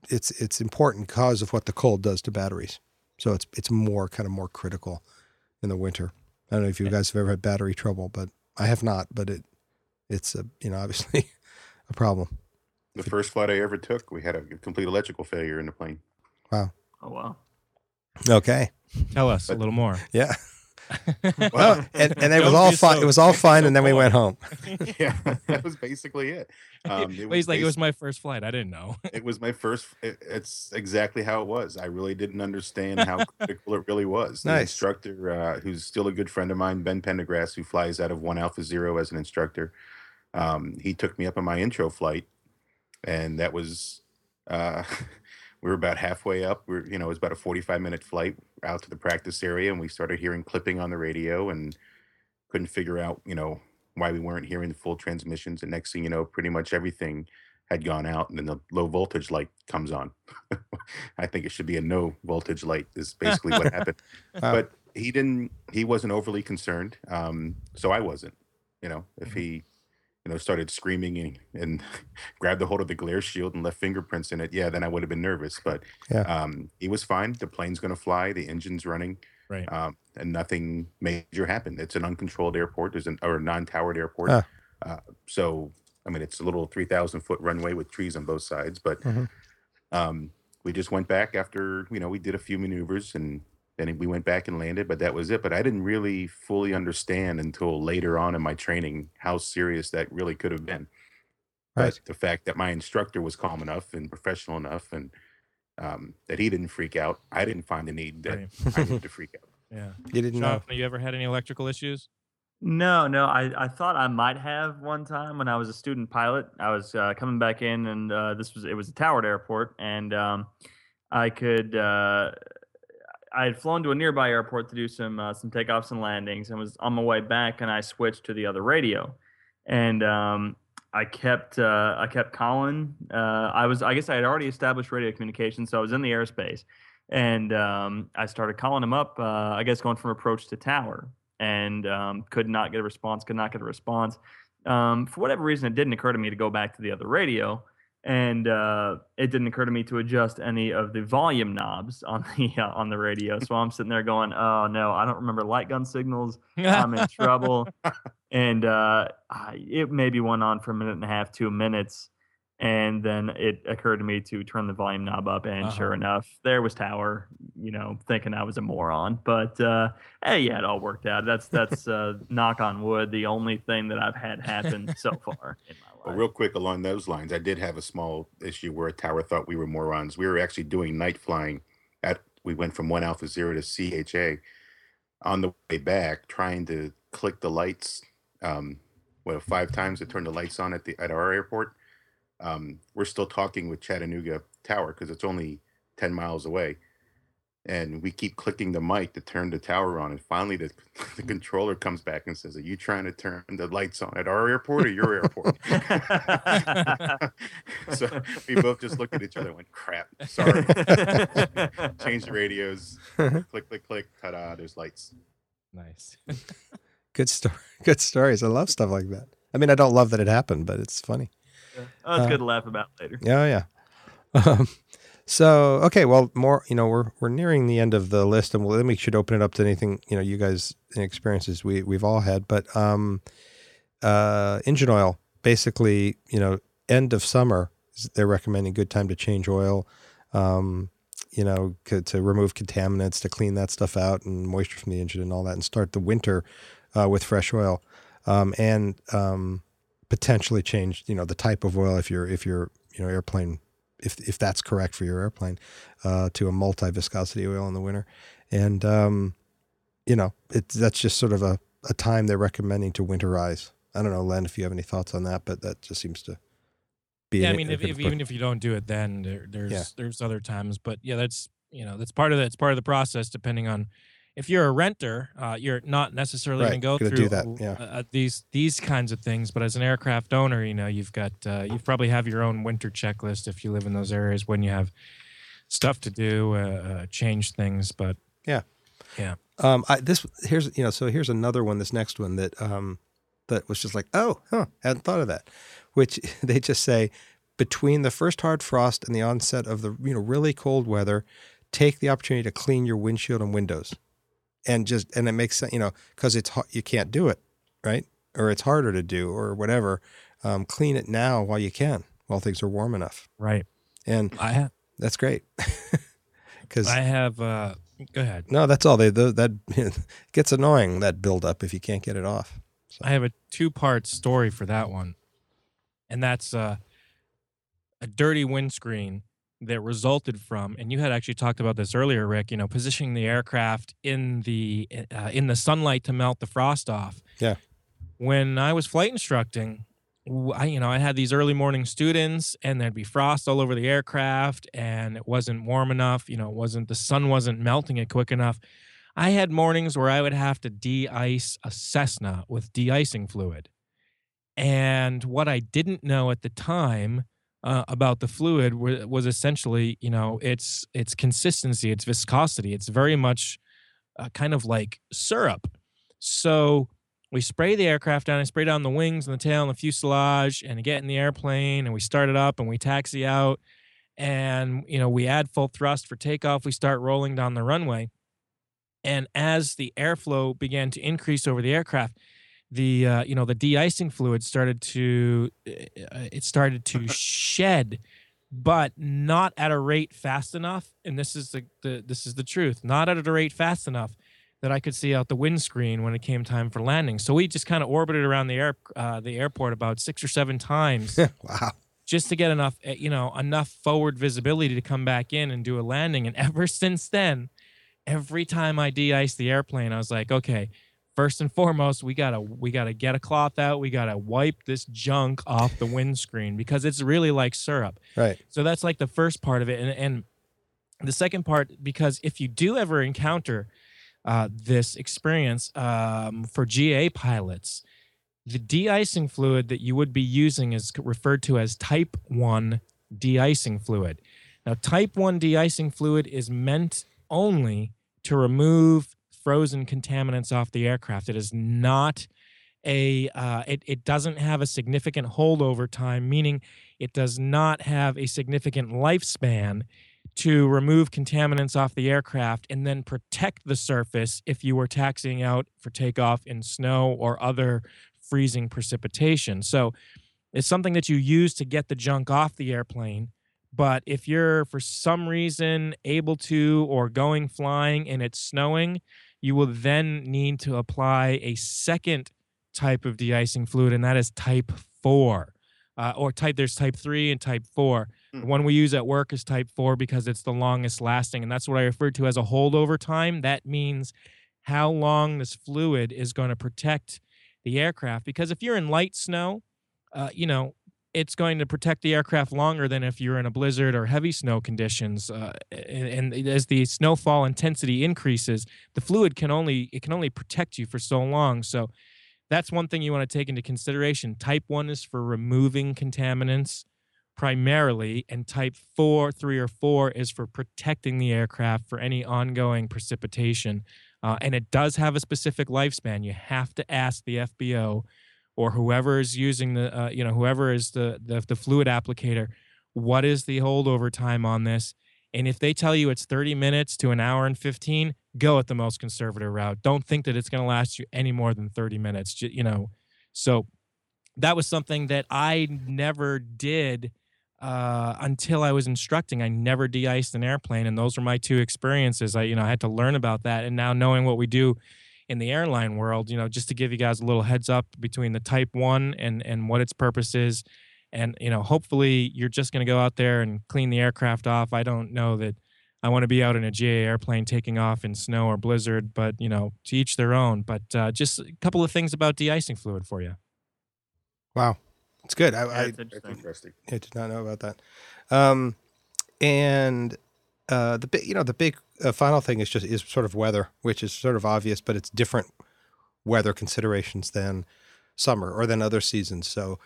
it's it's important because of what the cold does to batteries. So it's it's more kind of more critical in the winter. I don't know if you guys have ever had battery trouble, but I have not. But it it's a you know obviously a problem. The first flight I ever took, we had a complete electrical failure in the plane. Oh wow. Okay, Tell us a little more. yeah. Well, Well, and, and it was all be fine. so- it was all fine, so and then we went home. yeah, that was basically it. Um, it Well, he's like, it was my first flight. I didn't know. it was my first it, it's exactly how it was i really didn't understand how critical it really was the Nice. instructor uh, who's still a good friend of mine ben pendergrass who flies out of one alpha zero as an instructor um, he took me up on my intro flight and that was uh, we were about halfway up we are you know it was about a 45 minute flight out to the practice area and we started hearing clipping on the radio and couldn't figure out you know why we weren't hearing the full transmissions and next thing you know pretty much everything had gone out and then the low voltage light comes on. I think it should be a no voltage light is basically what happened. Wow. But he didn't he wasn't overly concerned. Um so I wasn't. You know, if he you know started screaming and, and grabbed a hold of the glare shield and left fingerprints in it, yeah, then I would have been nervous. But Yeah. um he was fine. The plane's gonna fly, the engine's running. Right. Um, and nothing major happened. It's an uncontrolled airport. There's an or a non-towered airport. Ah. Uh, so I mean, it's a little 3,000 foot runway with trees on both sides. But Mhm. um, we just went back after, you know, we did a few maneuvers and then we went back and landed, but that was it. But I didn't really fully understand until later on in my training how serious that really could have been. Right. But the fact that my instructor was calm enough and professional enough and um, that he didn't freak out, I didn't find the need that Right. I needed to freak out. Yeah. You didn't know. Jonathan, you ever had any electrical issues? No, no. I, I thought I might have one time when I was a student pilot. I was uh, coming back in, and uh, this was it was a towered airport, and um, I could uh, I had flown to a nearby airport to do some uh, some takeoffs and landings, and was on my way back, and I switched to the other radio, and um, I kept uh, I kept calling. Uh, I was I guess I had already established radio communication, so I was in the airspace, and um, I started calling him up. Uh, I guess going from approach to tower, and um, could not get a response. Could not get a response. Um, for whatever reason, it didn't occur to me to go back to the other radio, and uh, it didn't occur to me to adjust any of the volume knobs on the uh, on the radio. So I'm sitting there going, "Oh no, I don't remember light gun signals. I'm in trouble." And uh, I, it maybe went on for a minute and a half, two minutes, and then it occurred to me to turn the volume knob up, and sure Uh-huh. enough, there was Tower. You know, thinking I was a moron, but uh, hey, yeah, it all worked out. That's that's uh, knock on wood, the only thing that I've had happen so far in my Real quick along those lines, I did have a small issue where a tower thought we were morons. We were actually doing night flying at we went from one alpha zero to CHA on the way back, trying to click the lights. Um, well, five times to turn the lights on at the at our airport. Um, we're still talking with Chattanooga Tower because it's only ten miles away, and we keep clicking the mic to turn the tower on. And finally, the, the controller comes back and says, "Are you trying to turn the lights on at our airport or your airport?" so we both just looked at each other and went, crap, sorry. Change the radios, click, click, click, ta da, there's lights. nice. Good story. Good stories. I love stuff like that. I mean, I don't love that it happened, but it's funny. oh, it's Uh, good to laugh about later. Yeah, yeah. Um, So okay, well, more you know, we're we're nearing the end of the list, and we'll, then we should open it up to anything you know, you guys experiences we we've all had. But um, uh, engine oil, basically, you know, end of summer, they're recommending good time to change oil. Um, you know, to, to remove contaminants, to clean that stuff out, and moisture from the engine, and all that, and start the winter uh, with fresh oil, um, and um, potentially change, you know, the type of oil if you're if you're you know airplane if if that's correct for your airplane, uh, to a multi viscosity oil in the winter, and um, you know it's that's just sort of a, a time they're recommending to winterize. I don't know, Len, if you have any thoughts on that, but that just seems to be. Yeah, I mean, if, if, even if you don't do it, then there, there's Yeah. there's other times, but yeah, that's you know that's part of the, it's part of the process. Depending on if you're a renter, uh, you're not necessarily Right, going to go gonna through that, yeah. uh, these these kinds of things. But as an aircraft owner, you know you've got uh, you probably have your own winter checklist if you live in those areas when you have stuff to do, uh, uh, change things. But Um, I, this here's you know so here's another one. This next one that um that was just like oh huh hadn't thought of that, which they just say between the first hard frost and the onset of the you know really cold weather, take the opportunity to clean your windshield and windows, and just and it makes sense you know because it's you can't do it right or it's harder to do or whatever. Um, clean it now while you can while things are warm enough, right, and I have that's great because I have. Uh, go ahead. no, that's all. They the, that gets annoying that build up if you can't get it off. I have a two part story for that one. And that's uh, a dirty windscreen that resulted from, and you had actually talked about this earlier, Rick, you know, positioning the aircraft in the uh, in the sunlight to melt the frost off. Yeah. When I was flight instructing, I, you know, I had these early morning students and there'd be frost all over the aircraft and it wasn't warm enough. You know, it wasn't, the sun wasn't melting it quick enough. I had mornings where I would have to de-ice a Cessna with de-icing fluid. And what I didn't know at the time uh, about the fluid wa- was essentially, you know, its its consistency, its viscosity. It's very much uh, kind of like syrup. So we spray the aircraft down. I spray down the wings and the tail and the fuselage, and get in the airplane, and we start it up, and we taxi out, and you know we add full thrust for takeoff. We start rolling down the runway, and as the airflow began to increase over the aircraft, the uh, you know the de-icing fluid started to uh, it started to shed but not at a rate fast enough and this is the, the this is the truth not at a rate fast enough that I could see out the windscreen when it came time for landing. So we just kind of orbited around the air uh, the airport about six or seven times wow. just to get enough eh, you know enough forward visibility to come back in and do a landing. And ever since then every time i de-ice the airplane i was like okay first and foremost we gotta we gotta get a cloth out. We gotta wipe this junk off the windscreen because it's really like syrup. Right. so that's like the first part of it. And, and the second part because if you do ever encounter uh, this experience um, for ga pilots the de-icing fluid that you would be using is referred to as type 1 de-icing fluid. Now type 1 de-icing fluid is meant only to remove frozen contaminants off the aircraft it is not a uh, it, it doesn't have a significant holdover time meaning it does not have a significant lifespan to remove contaminants off the aircraft and then protect the surface if you were taxiing out for takeoff in snow or other freezing precipitation. So it's something that you use to get the junk off the airplane. But if you're for some reason able to or going flying and it's snowing, you will then need to apply a second type of de-icing fluid, and that is type four. Uh, or type there's type three and type four. The one we use at work is type four because it's the longest lasting, and that's what I refer to as a holdover time. That means how long this fluid is going to protect the aircraft. Because if you're in light snow, uh, you know it's going to protect the aircraft longer than if you're in a blizzard or heavy snow conditions. Uh, and, and as the snowfall intensity increases, the fluid can only it can only protect you for so long. So that's one thing you want to take into consideration. Type one is for removing contaminants primarily, and type four, three, or four is for protecting the aircraft for any ongoing precipitation. Uh, and it does have a specific lifespan. You have to ask the FBO or whoever is using the, uh, you know, whoever is the, the the fluid applicator, what is the holdover time on this? And if they tell you it's 30 minutes to an hour and 15, go at the most conservative route. Don't think that it's going to last you any more than 30 minutes. You know, so that was something that I never did uh, until I was instructing. I never de-iced an airplane, and those were my two experiences. I, you know, I had to learn about that, and now knowing what we do in the airline world, you know, just to give you guys a little heads up between the Type One and and what its purpose is, and you know, hopefully you're just going to go out there and clean the aircraft off. I don't know that I want to be out in a GA airplane taking off in snow or blizzard, but you know, to each their own. But uh, just a couple of things about de-icing fluid for you. Wow, it's good. I, Yeah, I, interesting. Interesting. I did not know about that. Um, and uh, the big, you know, the big uh, final thing is just is sort of weather, which is sort of obvious, but it's different weather considerations than summer or than other seasons. So,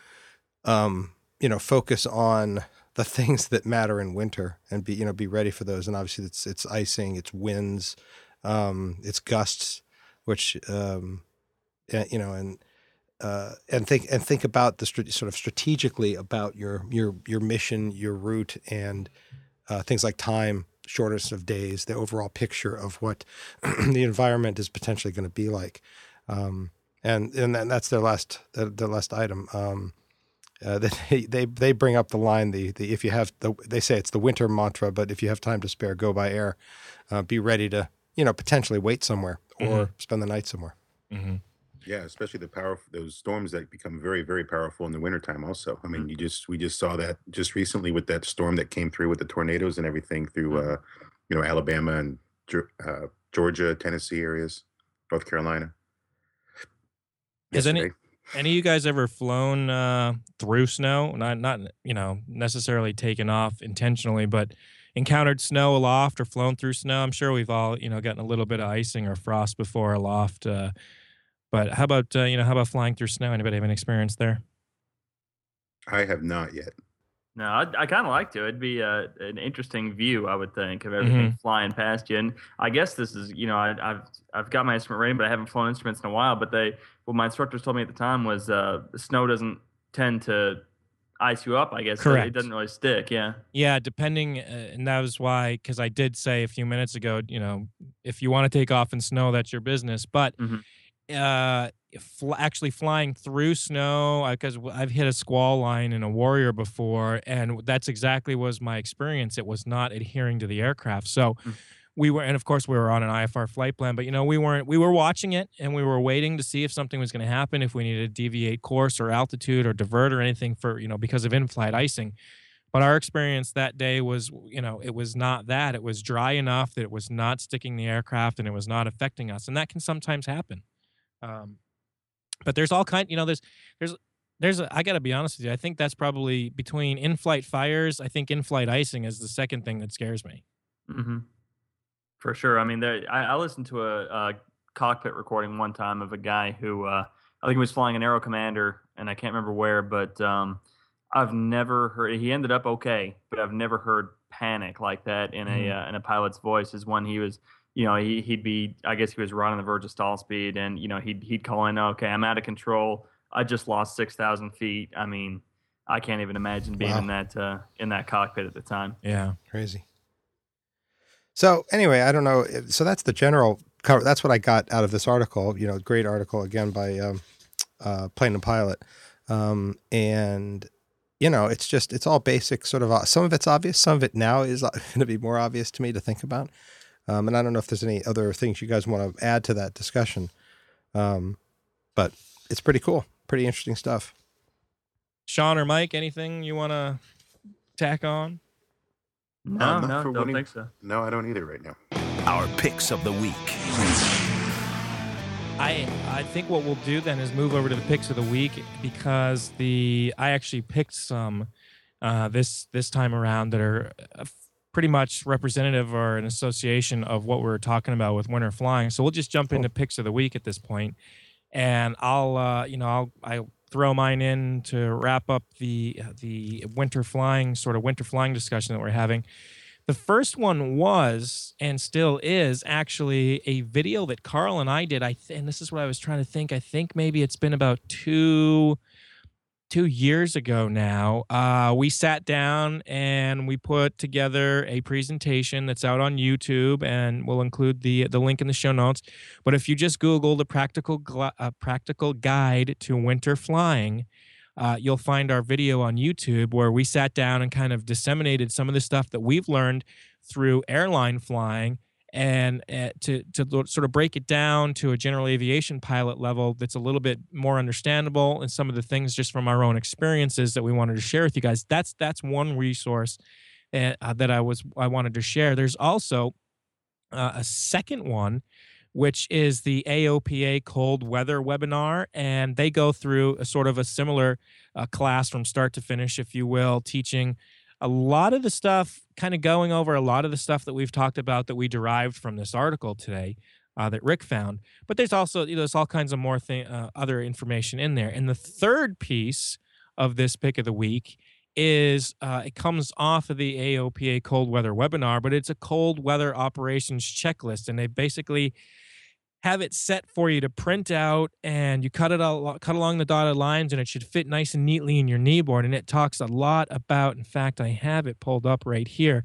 um, you know, focus on the things that matter in winter and be, you know, be ready for those. And obviously, it's it's icing, it's winds, um, it's gusts, which um, yeah, you know, and uh, and think and think about the strat- sort of strategically about your your your mission, your route, and uh, things like time, shortness of days, the overall picture of what the environment is potentially going to be like, um, and and then that's their last their, their last item. Um, uh, they, they they bring up the line the the if you have the they say it's the winter mantra, but if you have time to spare, go by air. Uh, be ready to you know potentially wait somewhere or spend the night somewhere. Mm-hmm. Yeah, especially the power those storms that become very, very powerful in the wintertime also. I mean, you just we just saw that just recently with that storm that came through with the tornadoes and everything through uh, you know, Alabama and uh, Georgia, Tennessee areas, North Carolina. Has any- Any of you guys ever flown uh, through snow? Not not you know necessarily taken off intentionally, but encountered snow aloft or flown through snow. I'm sure we've all you know gotten a little bit of icing or frost before aloft. Uh, but how about uh, you know how about flying through snow? Anybody have an experience there? I have not yet. No, I, I kind of like to. It'd be a, an interesting view, I would think, of everything flying past you. And I guess this is, you know, I, I've I've got my instrument ready, but I haven't flown instruments in a while. But they, what my instructors told me at the time was, uh, the snow doesn't tend to ice you up. I guess It- Correct. It doesn't really stick. Yeah. Yeah, depending, uh, and that was why because I did say a few minutes ago, you know, if you want to take off in snow, that's your business. But Mhm. Uh, fl- actually flying through snow, because I've hit a squall line in a Warrior before, and that's exactly was my experience. It was not adhering to the aircraft, so. Mm. We were, and of course, we were on an IFR flight plan, but you know, we weren't. We were watching it, and we were waiting to see if something was going to happen, if we needed to deviate course or altitude or divert or anything for you know because of in-flight icing. But our experience that day was, you know, it was not that. It was dry enough that it was not sticking the aircraft and it was not affecting us, and that can sometimes happen. Um, but there's all kind, you know, there's there's there's a, I got to be honest with you. I think that's probably between in-flight fires. I think in-flight icing is the second thing that scares me. hmm For sure. I mean, there. I, I listened to a, a cockpit recording one time of a guy who uh, I think he was flying an Aero Commander, and I can't remember where, but um, I've never heard. He ended up okay, but I've never heard panic like that in a Mhm. uh, in a pilot's voice. Is when he was, you know, he he'd be. I guess he was right on the verge of stall speed, and you know, he'd he'd call in, okay, I'm out of control. I just lost six thousand feet. I mean. I can't even imagine being Wow. in that uh, in that cockpit at the time. Yeah. Crazy. So anyway, I don't know. So that's the general cover. That's what I got out of this article. You know, great article again by um, uh, Plane and Pilot, um, and you know, it's just it's all basic. Sort of uh, some of it's obvious. Some of it now is going to be more obvious to me to think about. Um, and I don't know if there's any other things you guys want to add to that discussion. Um, but it's pretty cool, pretty interesting stuff. Sean or Mike, anything you want to tack on? No, not no, don't winning- think so. No, I don't either right now. Our picks of the week. I I think what we'll do then is move over to the picks of the week because the I actually picked some uh, this this time around that are uh, pretty much representative or an association of what we are talking about with winter flying. So we'll just jump into picks of the week at this point, and I'll uh, you know I'll I'll throw mine in to wrap up the the winter flying sort of winter flying discussion that we're having. The first one was and still is actually a video that Carl and I did. I th- and this is what I was trying to think. I think maybe it's been about two two years ago now, uh, we sat down and we put together a presentation that's out on YouTube, and we'll include the the link in the show notes. But if you just Google the practical uh, practical guide to winter flying, uh, you'll find our video on YouTube where we sat down and kind of disseminated some of the stuff that we've learned through airline flying and uh, to to sort of break it down to a general aviation pilot level that's a little bit more understandable and some of the things just from our own experiences that we wanted to share with you guys. That's that's one resource uh, that I was I wanted to share. There's also uh, a second one which is the AOPA cold weather webinar and they go through a sort of a similar uh, class from start to finish if you will teaching a lot of the stuff, kind of going over a lot of the stuff that we've talked about that we derived from this article today uh, that Rick found. But there's also you know, there's all kinds of more thing, uh, other information in there. And the third piece of this pick of the week is uh, it comes off of the AOPA cold weather webinar, but it's a cold weather operations checklist, and they basically have it set for you to print out and you cut it all cut along the dotted lines and it should fit nice and neatly in your kneeboard and it talks a lot about in fact i have it pulled up right here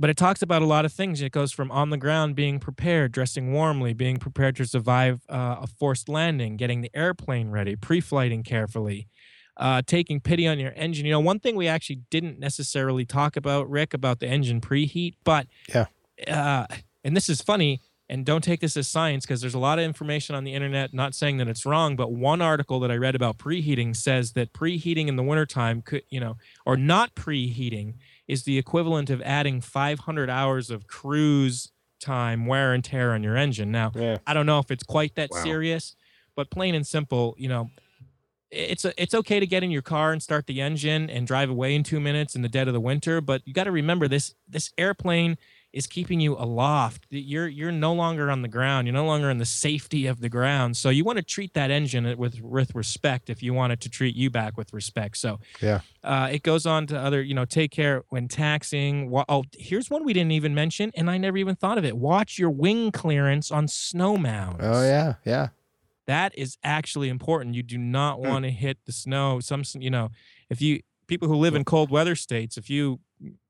but it talks about a lot of things. It goes from on the ground being prepared dressing warmly being prepared to survive uh, a forced landing getting the airplane ready pre-flighting carefully uh, taking pity on your engine. You know one thing we actually didn't necessarily talk about rick about the engine preheat but yeah. uh, and this is funny and don't take this as science because there's a lot of information on the internet not saying that it's wrong but one article that i read about preheating says that preheating in the wintertime could you know or not preheating is the equivalent of adding 500 hours of cruise time wear and tear on your engine now Yeah. i don't know if it's quite that Wow. serious but plain and simple you know it's a, it's okay to get in your car and start the engine and drive away in 2 minutes in the dead of the winter but you got to remember this this airplane is keeping you aloft you're you're no longer on the ground you're no longer in the safety of the ground so you want to treat that engine with with respect if you want it to treat you back with respect so Yeah. uh, it goes on to other you know take care when taxing oh here's one we didn't even mention and i never even thought of it watch your wing clearance on snow mounds Oh yeah, yeah. that is actually important. You do not Hmm. want to hit the snow. Some, you know, if you people who live in cold weather states, if you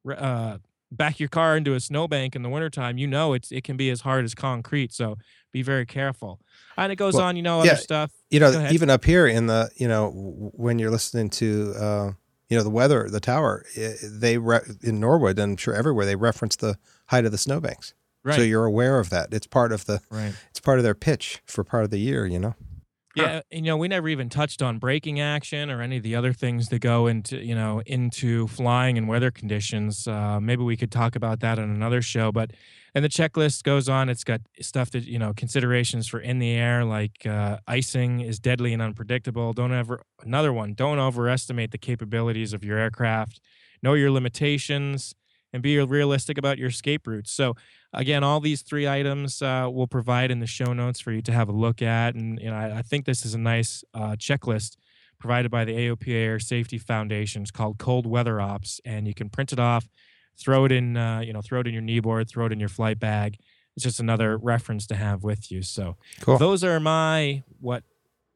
uh, back your car into a snowbank in the wintertime, you know it's it can be as hard as concrete. So be very careful. And it goes Well, on, you know, yeah, other stuff. You know, even up here in the, you know, when you're listening to, uh, you know, the weather, the tower, they re- in Norwood, and I'm sure everywhere they reference the height of the snowbanks. Right. So you're aware of that. It's part of the, right. it's part of their pitch for part of the year. You know. Yeah, you know, we never even touched on braking action or any of the other things that go into, you know, into flying and weather conditions. Uh, maybe we could talk about that on another show. But and the checklist goes on. It's got stuff that you know considerations for in the air, like uh, icing is deadly and unpredictable. Don't ever another one. Don't overestimate the capabilities of your aircraft. Know your limitations and be realistic about your escape routes. So again, all these three items uh, we'll provide in the show notes for you to have a look at. And you know, I, I think this is a nice uh, checklist provided by the AOPA Air Safety Foundation. It's called Cold Weather Ops, and you can print it off, throw it in, uh, you know, throw it in your kneeboard, throw it in your flight bag. It's just another reference to have with you. So Cool. those are my what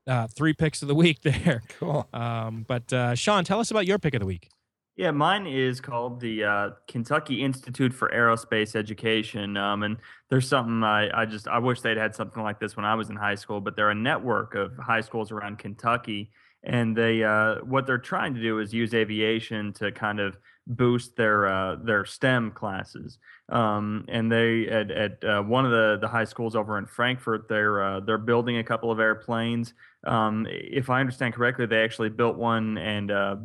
uh, three picks of the week there. Cool. Um, but uh, Sean, tell us about your pick of the week. Yeah, mine is called the uh, Kentucky Institute for Aerospace Education, um, and there's something I, I just I wish they'd had something like this when I was in high school. But they're a network of high schools around Kentucky, and they uh, what they're trying to do is use aviation to kind of boost their uh, their STEM classes. Um, and they at, at uh, one of the the high schools over in Frankfort, they're uh, they're building a couple of airplanes. Um, if I understand correctly, they actually built one and uh,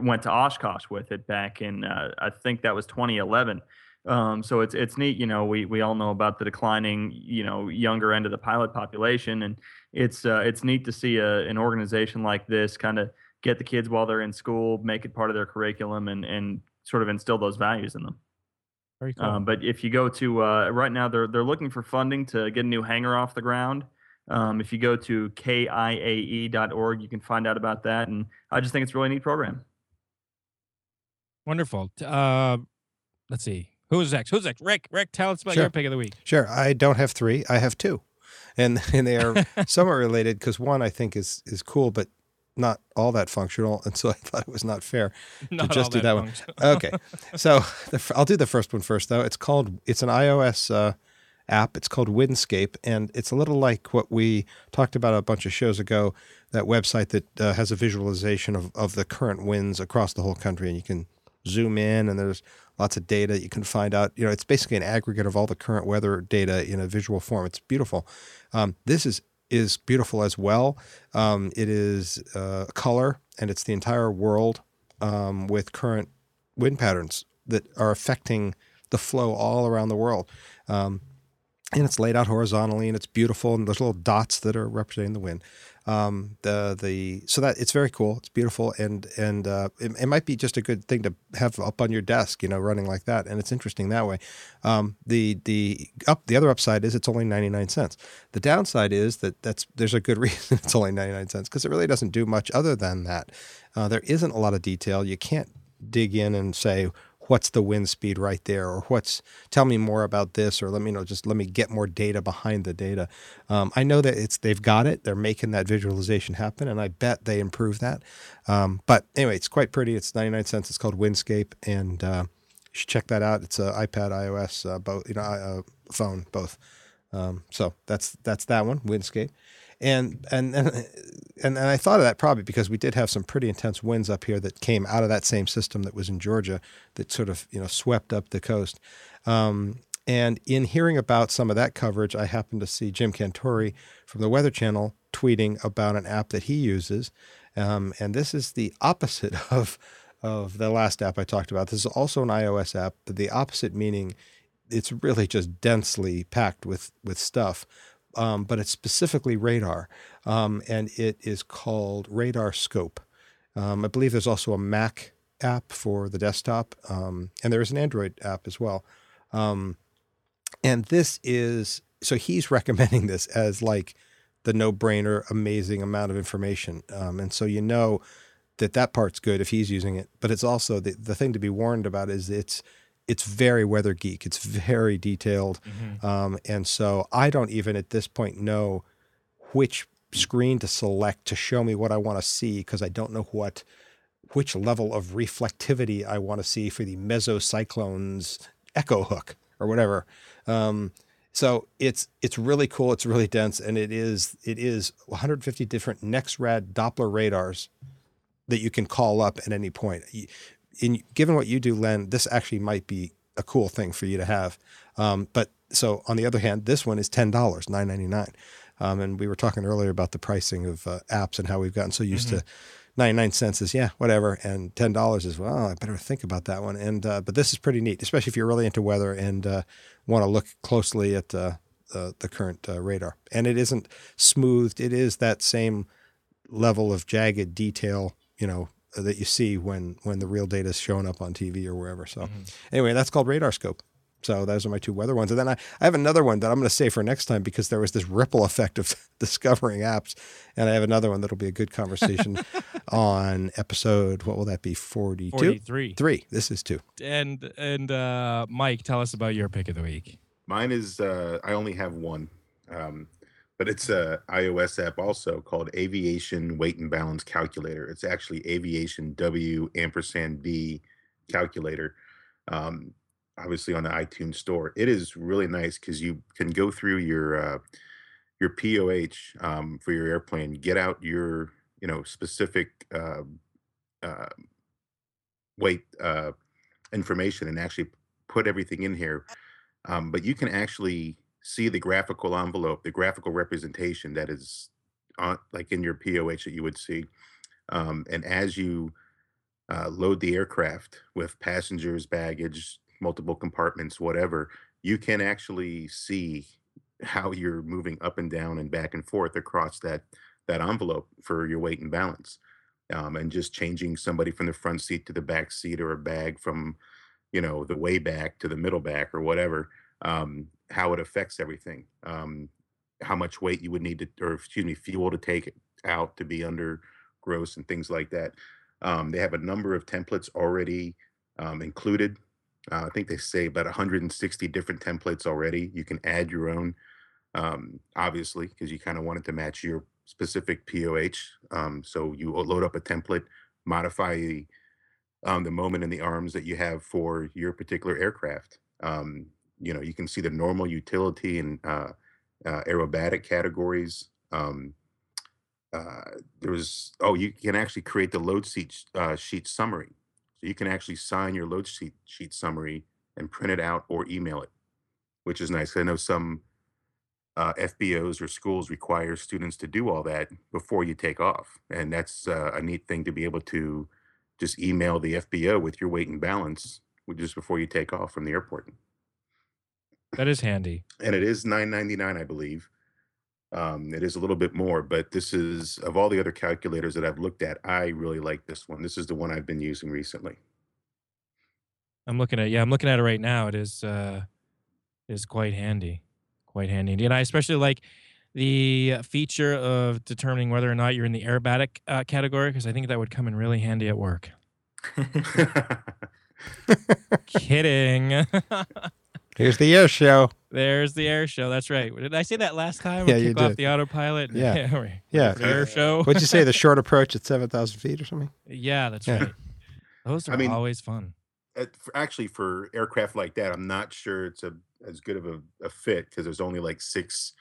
went to Oshkosh with it back in uh, I think that was 2011. Um, so it's it's neat, you know. We we all know about the declining, you know, younger end of the pilot population, and it's uh, it's neat to see a, an organization like this kind of get the kids while they're in school, make it part of their curriculum, and and sort of instill those values in them. Very cool. Um, but if you go to uh, right now, they're they're looking for funding to get a new hangar off the ground. Um, if you go to kiae.org, you can find out about that. And I just think it's a really neat program. Wonderful. T- Uh, let's see. Who's next? Who's next? Rick. Rick, tell us about Sure. your pick of the week. Sure. I don't have three. I have two, and and they are somewhat related because one I think is is cool, but not all that functional, and so I thought it was not fair Not to just all do that one. Okay, so the, f- I'll do the first one first, though. It's called it's an iOS uh, app. It's called Windscape, and it's a little like what we talked about a bunch of shows ago. That website that uh, has a visualization of, of the current winds across the whole country, and you can zoom in, and there's lots of data you can find out. You know, it's basically an aggregate of all the current weather data in a visual form. It's beautiful. Um, this is is beautiful as well. Um, it is uh, color, and it's the entire world um, with current wind patterns that are affecting the flow all around the world. Um, and it's laid out horizontally, and it's beautiful, and there's little dots that are representing the wind. Um, the the so that it's very cool. It's beautiful, and and uh, it, it might be just a good thing to have up on your desk, you know, running like that, and it's interesting that way. Um, the the up the other upside is it's only ninety nine cents. The downside is that that's there's a good reason it's only ninety nine cents because it really doesn't do much other than that. Uh, there isn't a lot of detail. You can't dig in and say what's the wind speed right there or what's tell me more about this or let me know just let me get more data behind the data. Um, i know that it's they've got it. They're making that visualization happen and i bet they improve that. Um, but anyway it's quite pretty. It's 99 cents. It's called windscape and uh, you should check that out. It's an ipad ios uh, both you know uh, phone both. Um, so that's that's that one windscape and and and and I thought of that probably because we did have some pretty intense winds up here that came out of that same system that was in Georgia that sort of you know swept up the coast. Um, and in hearing about some of that coverage, I happened to see Jim Cantore from the Weather Channel tweeting about an app that he uses, um, and this is the opposite of of the last app I talked about. This is also an iOS app, but the opposite meaning it's really just densely packed with with stuff um, but it's specifically radar, um, and it is called Radar Scope. Um, I believe there's also a Mac app for the desktop, um, and there is an Android app as well. Um, and this is so he's recommending this as like the no-brainer, amazing amount of information, and so you know that that part's good if he's using it. But it's also the the thing to be warned about is it's it's very weather geek. It's very detailed, Mm-hmm. um, and so I don't even at this point know which screen to select to show me what I want to see because I don't know what which level of reflectivity I want to see for the mesocyclones echo hook or whatever. Um, so it's it's really cool. It's really dense, and it is it is 150 different NexRad Doppler radars that you can call up at any point. In given what you do, Len, this actually might be a cool thing for you to have. Um, but so on the other hand, this one is ten dollars, nine ninety nine. Um, and we were talking earlier about the pricing of uh, apps and how we've gotten so used to 99 cents is yeah whatever and $10 is well i better think about that one and uh, but this is pretty neat especially if you're really into weather and uh, want to look closely at uh, uh, the current uh, radar and it isn't smoothed it is that same level of jagged detail you know that you see when when the real data is showing up on tv or wherever so anyway that's called radar scope so those are my two weather ones. And then I, I have another one that I'm going to say for next time because there was this ripple effect of discovering apps. And I have another one that'll be a good conversation on episode, what will that be? 42? 43. Three. This is two. And and uh, Mike, tell us about your pick of the week. Mine is uh, I only have one, um, but it's a iOS app also called Aviation Weight and Balance Calculator. It's actually Aviation W ampersand B calculator. Um, obviously on the iTunes store. It is really nice because you can go through your uh, your POH um, for your airplane, get out your you know specific uh, uh, weight information, and actually put everything in here. Um, but you can actually see the graphical envelope, the graphical representation that is on, like in your POH that you would see. Um, and as you uh, load the aircraft with passengers, baggage, multiple compartments, whatever, you can actually see how you're moving up and down and back and forth across that that envelope for your weight and balance. Um, and just changing somebody from the front seat to the back seat or a bag from, you know, the way back to the middle back or whatever, um, how it affects everything. Um, how much weight you would need to, or excuse me, fuel to take out to be under gross and things like that. Um, they have a number of templates already um, included. Uh, I think they say about 160 different templates already. You can add your own, um, obviously, because you kind of want it to match your specific POH. Um, so you load up a template, modify um, the moment and the arms that you have for your particular aircraft. Um, you know, you can see the normal utility and uh, uh, aerobatic categories. Um, uh, there was oh, you can actually create the load sheet uh, sheet summary. So you can actually sign your load sheet sheet summary and print it out or email it, which is nice. I know some uh, FBOs or schools require students to do all that before you take off, and that's uh, a neat thing to be able to just email the FBO with your weight and balance just before you take off from the airport. That is handy. And it is nine ninety nine, I believe. Um, it is a little bit more, but this is of all the other calculators that I've looked at, I really like this one. This is the one I've been using recently. I'm looking at yeah, I'm looking at it right now. It is uh is quite handy. Quite handy. And I especially like the feature of determining whether or not you're in the aerobatic uh, category because I think that would come in really handy at work. Kidding. Here's the air show. There's the air show. That's right. Did I say that last time? Yeah, we you kick off did. the autopilot. Yeah. right. Yeah. The air show. What'd you say? The short approach at 7,000 feet or something? yeah, that's Yeah. right. Those are I mean- always fun. For, actually, for aircraft like that, I'm not sure it's a as good of a, a fit because there's only like six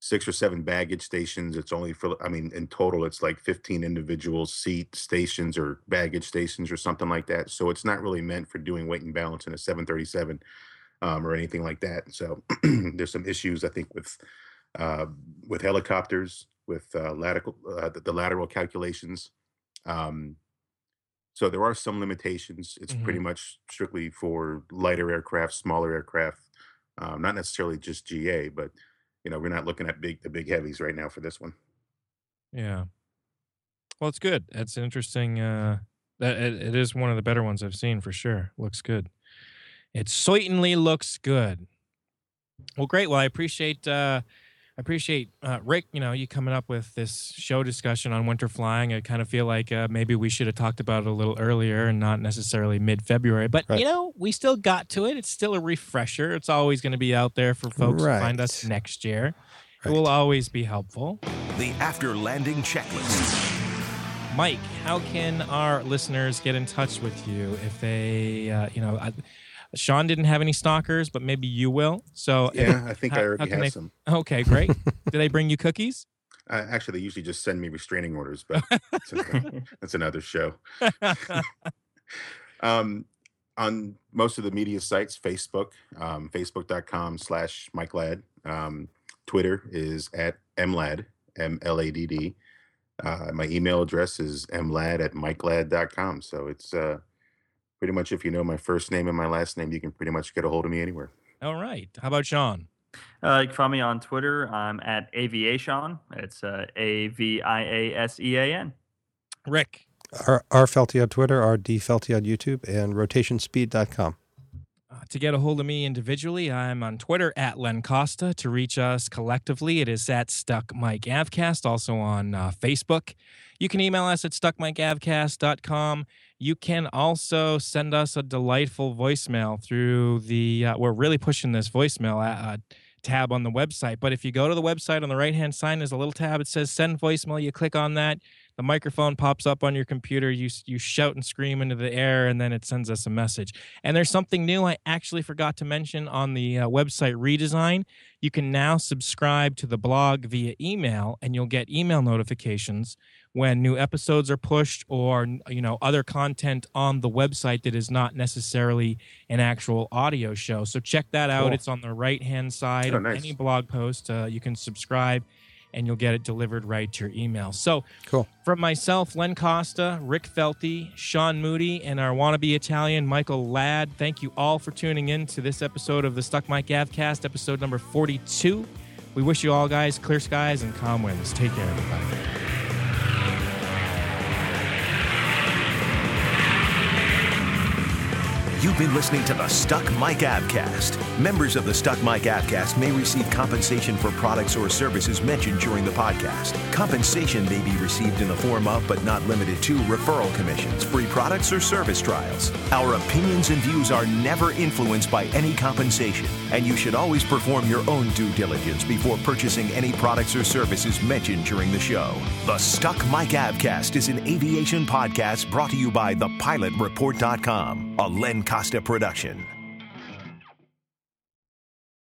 six or seven baggage stations. It's only for I mean, in total, it's like 15 individual seat stations or baggage stations or something like that. So it's not really meant for doing weight and balance in a 737 um, or anything like that. So there's some issues I think with uh, with helicopters with uh, lateral uh, the, the lateral calculations. Um, so there are some limitations. It's pretty much strictly for lighter aircraft, smaller aircraft, um, not necessarily just GA, but you know we're not looking at big the big heavies right now for this one. Yeah. Well, it's good. It's interesting. Uh, that it, it is one of the better ones I've seen for sure. Looks good. It certainly looks good. Well, great. Well, I appreciate uh, I appreciate uh, Rick. You know, you coming up with this show discussion on winter flying. I kind of feel like uh, maybe we should have talked about it a little earlier and not necessarily mid February. But Right. you know, we still got to it. It's still a refresher. It's always going to be out there for folks to find us next year. It will always be helpful. The after landing checklist. Mike, how can our listeners get in touch with you if they, uh, you know, I, Sean didn't have any stalkers, but maybe you will. So, if- Yeah, I think how- I already have they- some. okay, great. Do they bring you cookies? Uh, actually, they usually just send me restraining orders, but that's, another, that's another show. um, on most of the media sites, Facebook, um, facebook.com slash Mike Ladd. Um, Twitter is at mladd, M-L-A-D-D. Uh, my email address is mladd at mikeladd.com. So it's uh, pretty much if you know my first name and my last name, you can pretty much get a hold of me anywhere. All right. How about Sean? Uh, you can find me on Twitter. I'm at AviaSean. It's uh, A V I A S E A N. Rick. R, R Felty on Twitter, R D Felty on YouTube, and rotationspeed.com. Uh, to get a hold of me individually, I'm on Twitter at Len Costa. To reach us collectively, it is at Stuck Mic Avcast, also on uh, Facebook. You can email us at stuckmicavcast.com. You can also send us a delightful voicemail through the, uh, we're really pushing this voicemail uh, tab on the website. But if you go to the website on the right hand side, there's a little tab. It says send voicemail. You click on that. The microphone pops up on your computer. You, you shout and scream into the air, and then it sends us a message. And there's something new I actually forgot to mention on the uh, website redesign. You can now subscribe to the blog via email, and you'll get email notifications when new episodes are pushed or you know other content on the website that is not necessarily an actual audio show. So check that out. Cool. It's on the right hand side Oh, of nice. any blog post. Uh, you can subscribe. And you'll get it delivered right to your email. So, Cool. from myself, Len Costa, Rick Felty, Sean Moody, and our wannabe Italian, Michael Ladd, thank you all for tuning in to this episode of the Stuck Mic Avcast, episode number 42. We wish you all guys clear skies and calm winds. Take care, everybody. You've been listening to the Stuck Mic Avcast. Members of the Stuck Mic Avcast may receive compensation for products or services mentioned during the podcast. Compensation may be received in the form of, but not limited to, referral commissions, free products, or service trials. Our opinions and views are never influenced by any compensation, and you should always perform your own due diligence before purchasing any products or services mentioned during the show. The Stuck Mic Avcast is an aviation podcast brought to you by thepilotreport.com, a Len Costa production.